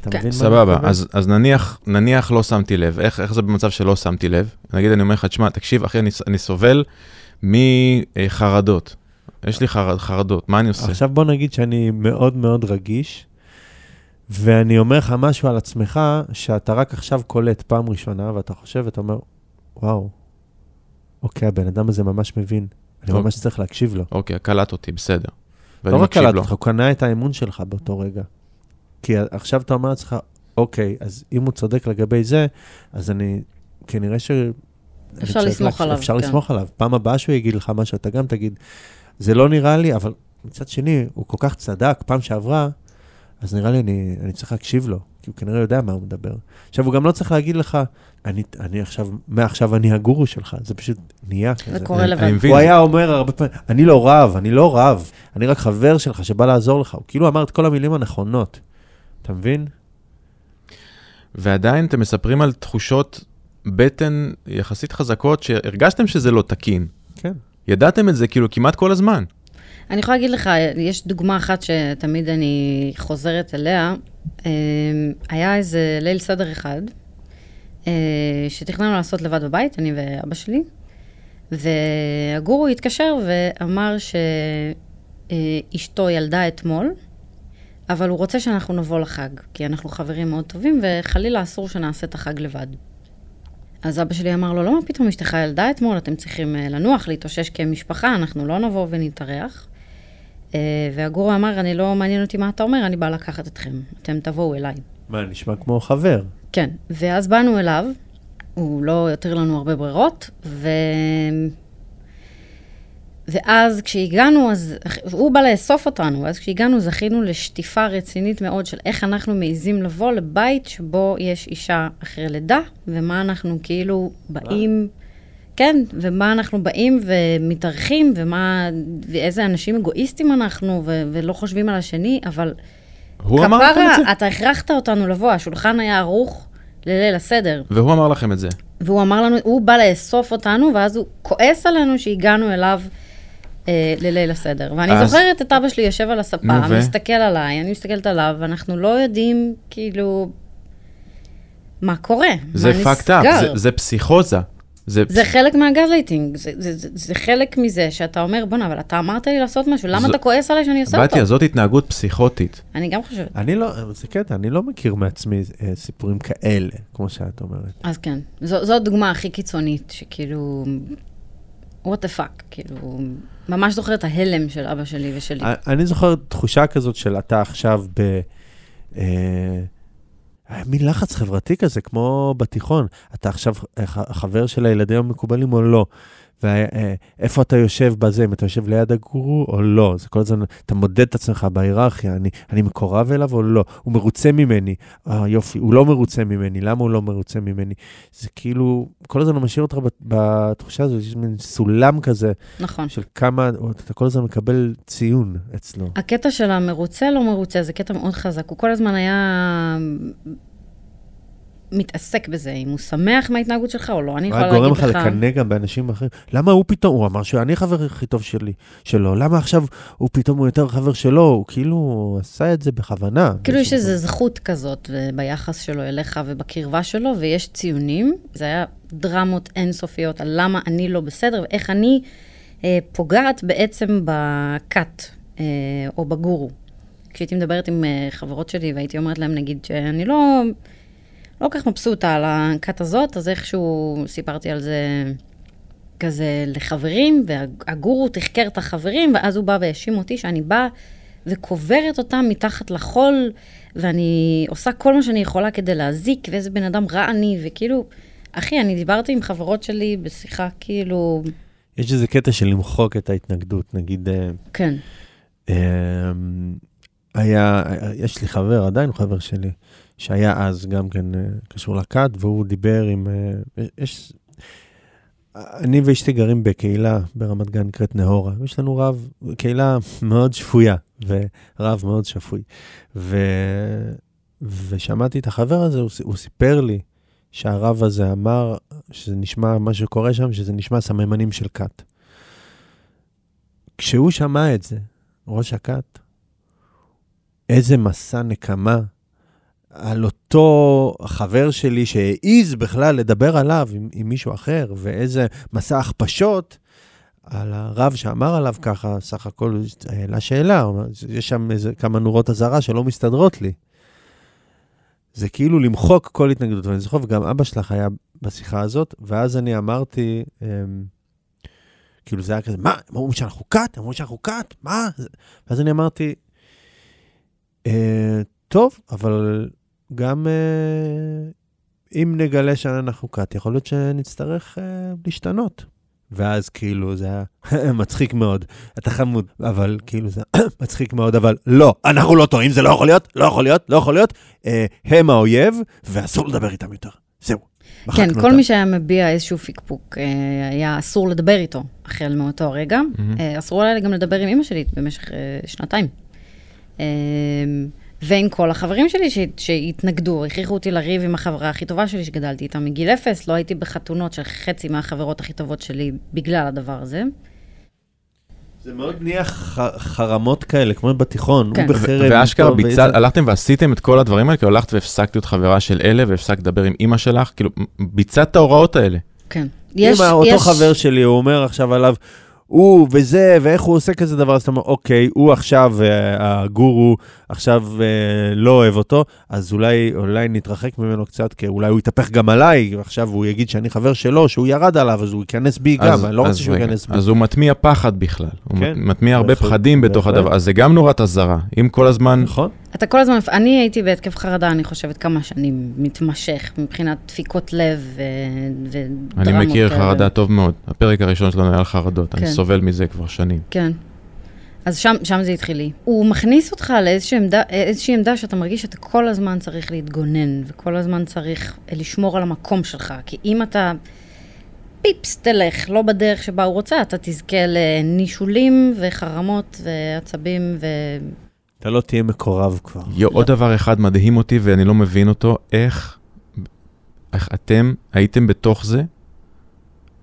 אתה כן. מבין מה סבבה, מתכוון? אז, אז נניח, נניח לא שמתי לב, איך, איך זה במצב שלא שמתי לב? נגיד אני אומר לך, תשמע, תקשיב, אחי, אני, אני סובל מחרדות. יש לי חרד, חרדות, מה אני עושה? עכשיו בוא נגיד שאני מאוד מאוד רגיש, ואני אומר לך משהו על עצמך, שאתה רק עכשיו קולט פעם ראשונה, ואתה חושב, ואתה אומר, וואו, אוקיי, הבן אדם הזה ממש מבין. אני. ממש צריך להקשיב לו. אוקיי, קלט אותי, בסדר. לא רק קלט. אותך, הוא קנה את האמון שלך באותו רגע. כי עכשיו אתה אומר לעצמך, אוקיי, אז אם הוא צודק לגבי זה, אז אני, כנראה ש... אני אפשר לסמוך עליו, אפשר כן. לסמוך עליו. פעם הבאה שהוא יגיד לך משהו, אתה גם תגיד, זה לא נראה לי, אבל מצד שני, הוא כל כך צדק פעם שעברה, אז נראה לי אני, אני צריך להקשיב לו, כי הוא כנראה יודע מה הוא מדבר. עכשיו, הוא גם לא צריך להגיד לך, אני, אני עכשיו, מעכשיו אני הגורו שלך, זה פשוט נהיה כזה. זה קורה לבד. הוא היה אומר הרבה פעמים, אני לא רב, אני לא רב, אני רק חבר שלך שבא לעזור לך. הוא כאילו אמר את כל המילים הנכונות. אתה מבין? ועדיין אתם מספרים על תחושות בטן יחסית חזקות, שהרגשתם שזה לא תקין. כן. ידעתם את זה כאילו כמעט כל הזמן. אני יכולה להגיד לך, יש דוגמה אחת שתמיד אני חוזרת אליה. אמ, היה איזה ליל סדר אחד, אה, שתכננו לעשות לבד בבית, אני ואבא שלי, והגורו התקשר ואמר שאשתו ילדה אתמול, אבל הוא רוצה שאנחנו נבוא לחג, כי אנחנו חברים מאוד טובים, וחלילה אסור שנעשה את החג לבד. אז אבא שלי אמר לו, לא, מה פתאום, אשתך ילדה אתמול, אתם צריכים אה, לנוח, להתאושש כמשפחה, אנחנו לא נבוא ונתארח. אה, והגורו אמר, אני לא מעניין אותי מה אתה אומר, אני באה לקחת אתכם, אתם תבואו אליי. מה, נשמע כמו חבר. כן, ואז באנו אליו, הוא לא יותיר לנו הרבה ברירות, ו... ואז כשהגענו, אז הוא בא לאסוף אותנו, ואז כשהגענו זכינו לשטיפה רצינית מאוד של איך אנחנו מעיזים לבוא לבית שבו יש אישה אחרי לידה, ומה אנחנו כאילו באים, כן, ומה אנחנו באים ומתארחים, ומה, ואיזה אנשים אגואיסטים אנחנו, ו- ולא חושבים על השני, אבל הוא אמר לכם את זה? אתה הכרחת אותנו לבוא, השולחן היה ערוך לליל הסדר. והוא אמר לכם את זה. והוא אמר לנו, הוא בא לאסוף אותנו, ואז הוא כועס עלינו שהגענו אליו אה, לליל הסדר. ואני אז- זוכרת את אבא שלי יושב על הספה, ו? מסתכל עליי, אני מסתכלת עליו, ואנחנו לא יודעים, כאילו, מה קורה, זה מה fucked up. זה- זה פסיכוזה. זה זה חלק מהגזלייטינג, זה, זה, זה, זה חלק מזה שאתה אומר, בואנה, אבל אתה אמרת לי לעשות משהו, למה זו- אתה כועס עליי שאני עושה אותו? בתיה, זאת התנהגות פסיכוטית. אני גם חושבת. אני לא, זה קטע, אני לא מכיר מעצמי אה, סיפורים כאלה, כמו שאת אומרת. אז כן, זו, זו הדוגמה הכי קיצונית, שכאילו, what the fuck, כאילו, ממש זוכרת את ההלם של אבא שלי ושלי. אני זוכר תחושה כזאת של אתה עכשיו ב... אה, היה מין לחץ חברתי כזה, כמו בתיכון. אתה עכשיו אה, חבר של הילדים המקובלים או לא. ואיפה אתה יושב בזה, אם אתה יושב ליד הגורו או לא. זה כל הזמן, אתה מודד את עצמך בהיררכיה, אני, אני מקורב אליו או לא. הוא מרוצה ממני. אה, יופי, הוא לא מרוצה ממני, למה הוא לא מרוצה ממני? זה כאילו, כל הזמן הוא משאיר אותך בת- בתחושה הזאת, יש מין סולם כזה נכון. של כמה, אתה כל הזמן מקבל ציון אצלו. הקטע של המרוצה לא מרוצה, זה קטע מאוד חזק. הוא כל הזמן היה מתעסק בזה, אם הוא שמח מההתנהגות שלך או לא. אני יכולה גורם להגיד לך לך... לקנא גם באנשים אחרים. למה הוא פתאום, הוא אמר שאני חבר הכי טוב שלי, שלו, למה עכשיו הוא פתאום הוא יותר חבר שלו? הוא כאילו עשה את זה בכוונה. כאילו יש איזו זכות כזאת ביחס שלו אליך ובקרבה שלו, ויש ציונים. זה היה דרמות אינסופיות על למה אני לא בסדר ואיך אני אה, פוגעת בעצם בכת אה, או בגורו. כשהייתי מדברת עם אה, חברות שלי והייתי אומרת להם, נגיד, שאני לא, לא כל כך מבסוטה על הכת הזאת, אז איכשהו סיפרתי על זה כזה לחברים, והגורו תחקר את החברים, ואז הוא בא והאשים אותי שאני באה וקוברת אותם מתחת לחול, ואני עושה כל מה שאני יכולה כדי להזיק, ואיזה בן אדם רע אני, וכאילו, אחי, אני דיברתי עם חברות שלי בשיחה, כאילו, יש איזה קטע של למחוק את ההתנגדות, נגיד, אה, כן, אה, היה, יש לי חבר, עדיין הוא חבר שלי, שהיה אז גם כן אה, קשור לכת, והוא דיבר עם, אה, יש, אני ואשתי גרים בקהילה ברמת גן נקראת נהורה, יש לנו רב, קהילה מאוד שפויה, ורב מאוד שפוי. ו... ושמעתי את החבר הזה, הוא, הוא סיפר לי שהרב הזה אמר שזה נשמע, מה שקורה שם, שזה נשמע סממנים של כת. כשהוא שמע את זה, ראש הכת, איזה מסע נקמה על אותו חבר שלי שהעז בכלל לדבר עליו עם, עם מישהו אחר, ואיזה מסע הכפשות על הרב שאמר עליו ככה, סך הכל העלה שאלה, יש שם איזה כמה נורות אזהרה שלא מסתדרות לי. זה כאילו למחוק כל התנגדות, ואני זוכר, וגם אבא שלך היה בשיחה הזאת, ואז אני אמרתי, אמ, כאילו זה היה כזה, מה, הם אומרים שאנחנו כת? הם אומרים שאנחנו כת? מה? ואז אני אמרתי, אה, טוב, אבל גם אה, אם נגלה שאנחנו כת, יכול להיות שנצטרך אה, להשתנות. ואז כאילו זה היה (laughs) מצחיק מאוד, אתה חמוד, אבל כאילו זה (coughs) מצחיק מאוד, אבל לא, אנחנו לא טועים, זה לא יכול להיות, לא יכול להיות, לא יכול להיות, אה, הם האויב, ואסור לדבר איתם יותר. זהו. כן, כל אותם. מי שהיה מביע איזשהו פקפוק, אה, היה אסור לדבר איתו החל מאותו הרגע. אה, אסור היה לי גם לדבר עם אמא שלי במשך אה, שנתיים. אה, ועם כל החברים שלי ש- שהתנגדו, הכריחו אותי לריב עם החברה הכי טובה שלי שגדלתי איתה מגיל אפס, לא הייתי בחתונות של חצי מהחברות הכי טובות שלי בגלל הדבר הזה. זה מאוד נהיה ח- חרמות כאלה, כמו בתיכון, כן. הוא בחרם. ואשכרה ביצע, ואיזה- הלכתם ועשיתם את כל הדברים האלה, כאילו הלכת והפסקת להיות חברה של אלה, והפסקת לדבר עם אימא שלך, כאילו, ביצעת את ההוראות האלה. כן. אם אותו חבר שלי, הוא אומר עכשיו עליו, הוא וזה, ואיך הוא עושה כזה דבר, אז אתה אומר, אוקיי, הוא עכשיו, אה, הגורו, עכשיו אה, לא אוהב אותו, אז אולי, אולי נתרחק ממנו קצת, כי אולי הוא יתהפך גם עליי, ועכשיו הוא יגיד שאני חבר שלו, שהוא ירד עליו, אז הוא ייכנס בי גם, אז- אני לא רוצה שהוא ייכנס בי. אז הוא מטמיע פחד בכלל. הוא כן, מטמיע הרבה בהחלט, פחדים בתוך בהחלט. הדבר, אז זה גם נורת אזהרה. אם כל הזמן... נכון? אתה כל הזמן, אני הייתי בהתקף חרדה, אני חושבת, כמה שנים מתמשך, מבחינת דפיקות לב ו- ודרמות אני מכיר. חרדה טוב מאוד. הפרק הראשון שלנו היה על חרדות, אני כן. סובל מזה כבר שנים. כן. אז שם, שם זה התחיל לי. הוא מכניס אותך לאיזושהי עמדה, איזושהי עמדה שאתה מרגיש שאתה כל הזמן צריך להתגונן, וכל הזמן צריך לשמור על המקום שלך. כי אם אתה פיפס תלך, לא בדרך שבה הוא רוצה, אתה תזכה לנישולים וחרמות ועצבים ו... אתה לא תהיה מקורב כבר. יו, עוד דבר אחד מדהים אותי ואני לא מבין אותו, איך, איך אתם הייתם בתוך זה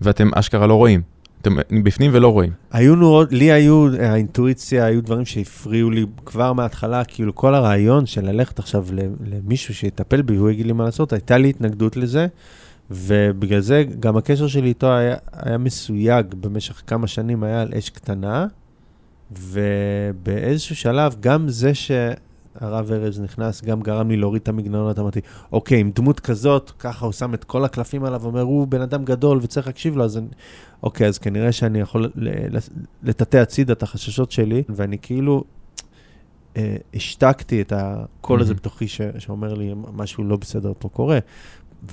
ואתם אשכרה לא רואים. אתם בפנים ולא רואים. היו נורות, לי היו, האינטואיציה, היו דברים שהפריעו לי כבר מההתחלה, כאילו כל הרעיון של ללכת עכשיו למישהו שיטפל בי והוא יגיד לי מה לעשות, הייתה לי התנגדות לזה, ובגלל זה גם הקשר שלי איתו היה, היה מסויג במשך כמה שנים, היה על אש קטנה, ובאיזשהו שלב, גם זה שהרב ארז נכנס, גם גרם לי להוריד את המגננות, אמרתי, אוקיי, עם דמות כזאת, ככה הוא שם את כל הקלפים עליו, אומר, הוא בן אדם גדול וצריך להקשיב לו, אז אני... אוקיי, אז כנראה שאני יכול לטאטא הצידה את החששות שלי, ואני כאילו אה, השתקתי את הקול הזה מהמם. בתוכי ש- שאומר לי, משהו לא בסדר פה קורה.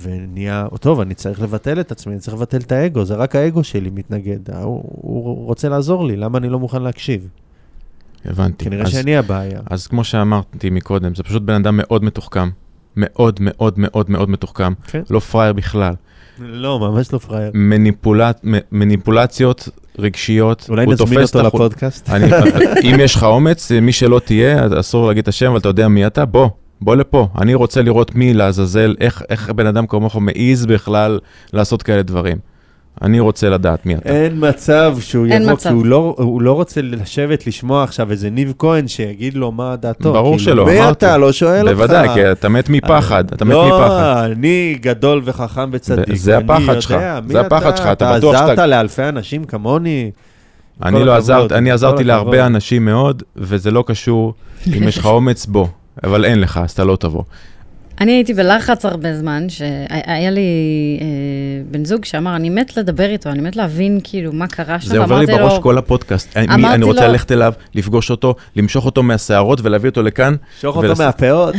ונהיה, טוב, אני צריך לבטל את עצמי, אני צריך לבטל את האגו, זה רק האגו שלי מתנגד. הוא, הוא רוצה לעזור לי, למה אני לא מוכן להקשיב? הבנתי. כנראה אז, שאני הבעיה. אז כמו שאמרתי מקודם, זה פשוט בן אדם מאוד מתוחכם. מאוד מאוד מאוד מאוד מתוחכם. כן. לא פראייר בכלל. לא, ממש לא פראייר. מניפולט, מניפולציות רגשיות. אולי נזמין אותו החול- לפודקאסט. אני, (laughs) אם יש לך אומץ, מי שלא תהיה, אסור להגיד את השם, אבל אתה יודע מי אתה, בוא, בוא לפה. אני רוצה לראות מי לעזאזל, איך, איך בן אדם כמוך מעז בכלל לעשות כאלה דברים. אני רוצה לדעת מי אתה. אין מצב שהוא אין יבוא, מצב. כי הוא לא, הוא לא רוצה לשבת לשמוע עכשיו איזה ניב כהן שיגיד לו מה דעתו. ברור כאילו, שלא, מי אמרתי. אתה? לא שואל אותך. בוודאי, כי אתה מת מפחד, אתה מת לא, מפחד. אני גדול וחכם וצדיק. זה הפחד שלך, מי זה הפחד שלך, אתה בטוח אתה שאתה- עזרת לאלפי אנשים כמוני. אני לא עזרתי, אני עזרתי. להרבה אנשים מאוד, וזה לא קשור, אם יש לך אומץ, בוא. אבל אין לך, אז אתה לא תבוא. אני הייתי בלחץ הרבה זמן, שהיה לי אה, בן זוג שאמר, אני מת לדבר איתו, אני מת להבין כאילו מה קרה שם. זה עובר לי בראש לו, כל הפודקאסט. אני- אמרתי אני רוצה לו- ללכת אליו, לפגוש אותו, למשוך אותו מהשערות ולהביא אותו לכאן. שוך אותו ולעשות- מהפאות.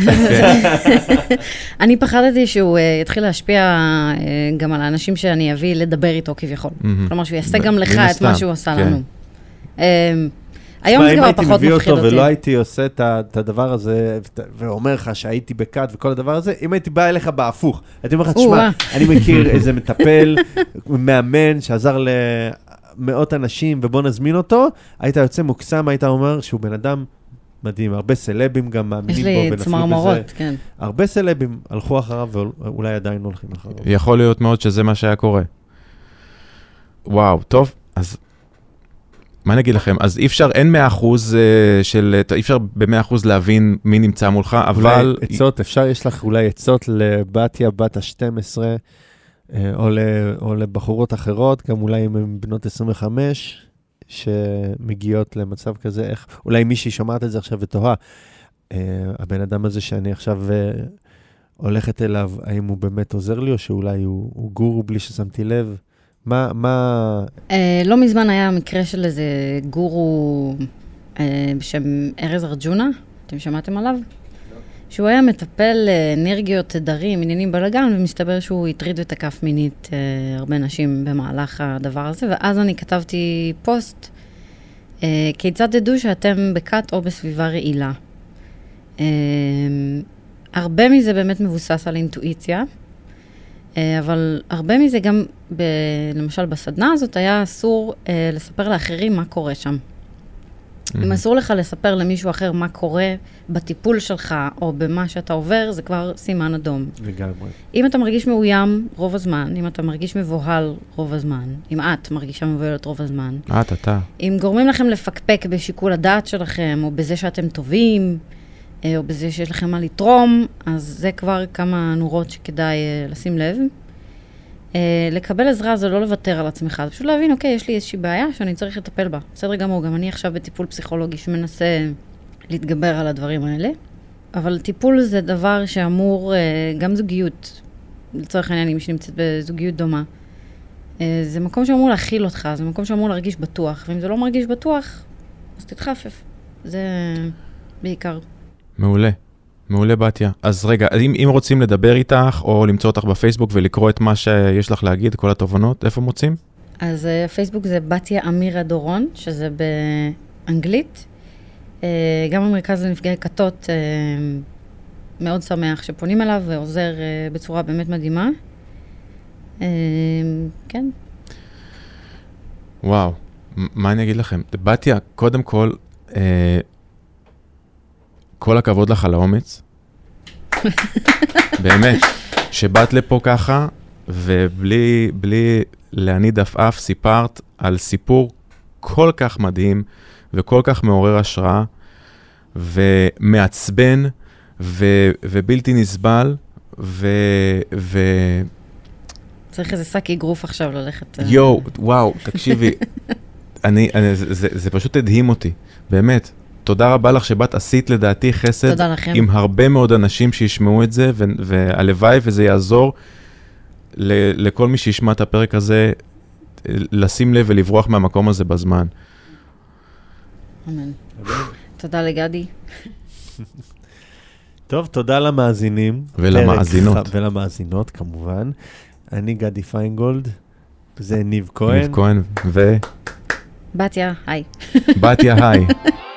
(laughs) (laughs) אני פחדתי שהוא אה, יתחיל להשפיע אה, גם על האנשים שאני אביא לדבר איתו כביכול. מהמם. כלומר, שהוא יעשה ב- גם לך את מה שהוא עשה כן. לנו. אה, היום תשמע, זה אם כבר הייתי פחות מביא מפחיד אותו אותי. ולא הייתי עושה את הדבר הזה, ואומר לך שהייתי בכת וכל הדבר הזה, אם הייתי בא אליך בהפוך, הייתי אומר לך, תשמע, או-אה. אני מכיר (laughs) איזה מטפל, מאמן שעזר למאות אנשים, ובוא נזמין אותו, היית יוצא מוקסם, היית אומר שהוא בן אדם מדהים, הרבה סלבים גם יש מאמינים בו לי ונפלו בזה. צמרמורות, כן. הרבה סלבים הלכו אחריו ואולי עדיין הולכים אחריו. יכול להיות מאוד שזה מה שהיה קורה. וואו, טוב, אז מה אני אגיד לכם? אז אי אפשר, אין 100% אה, של, אי אפשר ב-100% להבין מי נמצא מולך, אבל... אולי עצות, אפשר, יש לך אולי עצות לבתיה בת ה-12, או, ל, או לבחורות אחרות, גם אולי אם הן בנות 25, שמגיעות למצב כזה, איך, אולי מישהי שומעת את זה עכשיו ותוהה, אה, הבן אדם הזה שאני עכשיו אה, הולכת אליו, האם הוא באמת עוזר לי, או שאולי הוא, הוא גורו בלי ששמתי לב? מה, מה, אה, לא מזמן היה מקרה של איזה גורו אה, בשם ארז ארג'ונה, אתם שמעתם עליו? שהוא היה מטפל אה, אנרגיות, תדרים, עניינים בלאגן, ומסתבר שהוא הטריד ותקף מינית אה, הרבה נשים במהלך הדבר הזה, ואז אני כתבתי פוסט, אה, כיצד תדעו שאתם בכת או בסביבה רעילה? אה, הרבה מזה באמת מבוסס על אינטואיציה. אה, אבל הרבה מזה גם, ב, למשל בסדנה הזאת, היה אסור אה, לספר לאחרים מה קורה שם. אם אסור לך לספר למישהו אחר מה קורה בטיפול שלך או במה שאתה עובר, זה כבר סימן אדום. לגמרי. אם אתה מרגיש מאוים רוב הזמן, אם אתה מרגיש מבוהל רוב הזמן, אם את מרגישה מבוהלת רוב הזמן, את, אתה. אם גורמים לכם לפקפק בשיקול הדעת שלכם, או בזה שאתם טובים, אה, או בזה שיש לכם מה לתרום, אז זה כבר כמה נורות שכדאי אה, לשים לב. אה, לקבל עזרה זה לא לוותר על עצמך, זה פשוט להבין, אוקיי, יש לי איזושהי בעיה שאני צריך לטפל בה. בסדר גמור, גם אני עכשיו בטיפול פסיכולוגי שמנסה להתגבר על הדברים האלה, אבל טיפול זה דבר שאמור, אה, גם זוגיות, לצורך העניין, מי שנמצאת בזוגיות דומה, אה, זה מקום שאמור להכיל אותך, זה מקום שאמור להרגיש בטוח, ואם זה לא מרגיש בטוח, אז תתחפף. זה בעיקר. מעולה. מעולה בתיה. אז רגע, אם, אם רוצים לדבר איתך, או למצוא אותך בפייסבוק ולקרוא את מה שיש לך להגיד, כל התובנות, איפה מוצאים? אז אה, הפייסבוק זה בתיה אמירה דורון, שזה באנגלית. אה, גם המרכז לנפגעי כתות אה, מאוד שמח שפונים אליו ועוזר בצורה באמת מדהימה. כן. וואו, מה אני אגיד לכם? בתיה, קודם כל, כל הכבוד לך על האומץ. (laughs) באמת, שבאת לפה ככה, ובלי בלי להניד עפעף סיפרת על סיפור כל כך מדהים וכל כך מעורר השראה ומעצבן ו, ובלתי נסבל, ו... ו... צריך איזה שק אגרוף עכשיו ללכת... אה. יואו, וואו, תקשיבי, (laughs) אני, אני, זה, זה, זה פשוט הדהים אותי, באמת. תודה רבה לך שבאת, עשית לדעתי חסד עם הרבה מאוד אנשים שישמעו את זה, והלוואי וזה יעזור לכל מי שישמע את הפרק הזה, לשים לב ולברוח מהמקום הזה בזמן. אמן. תודה לגדי. טוב, תודה למאזינים. ולמאזינות. ולמאזינות, כמובן. אני גדי פיינגולד, זה ניב כהן. ניב כהן, ו... בתיה, היי. בתיה, היי. (laughs)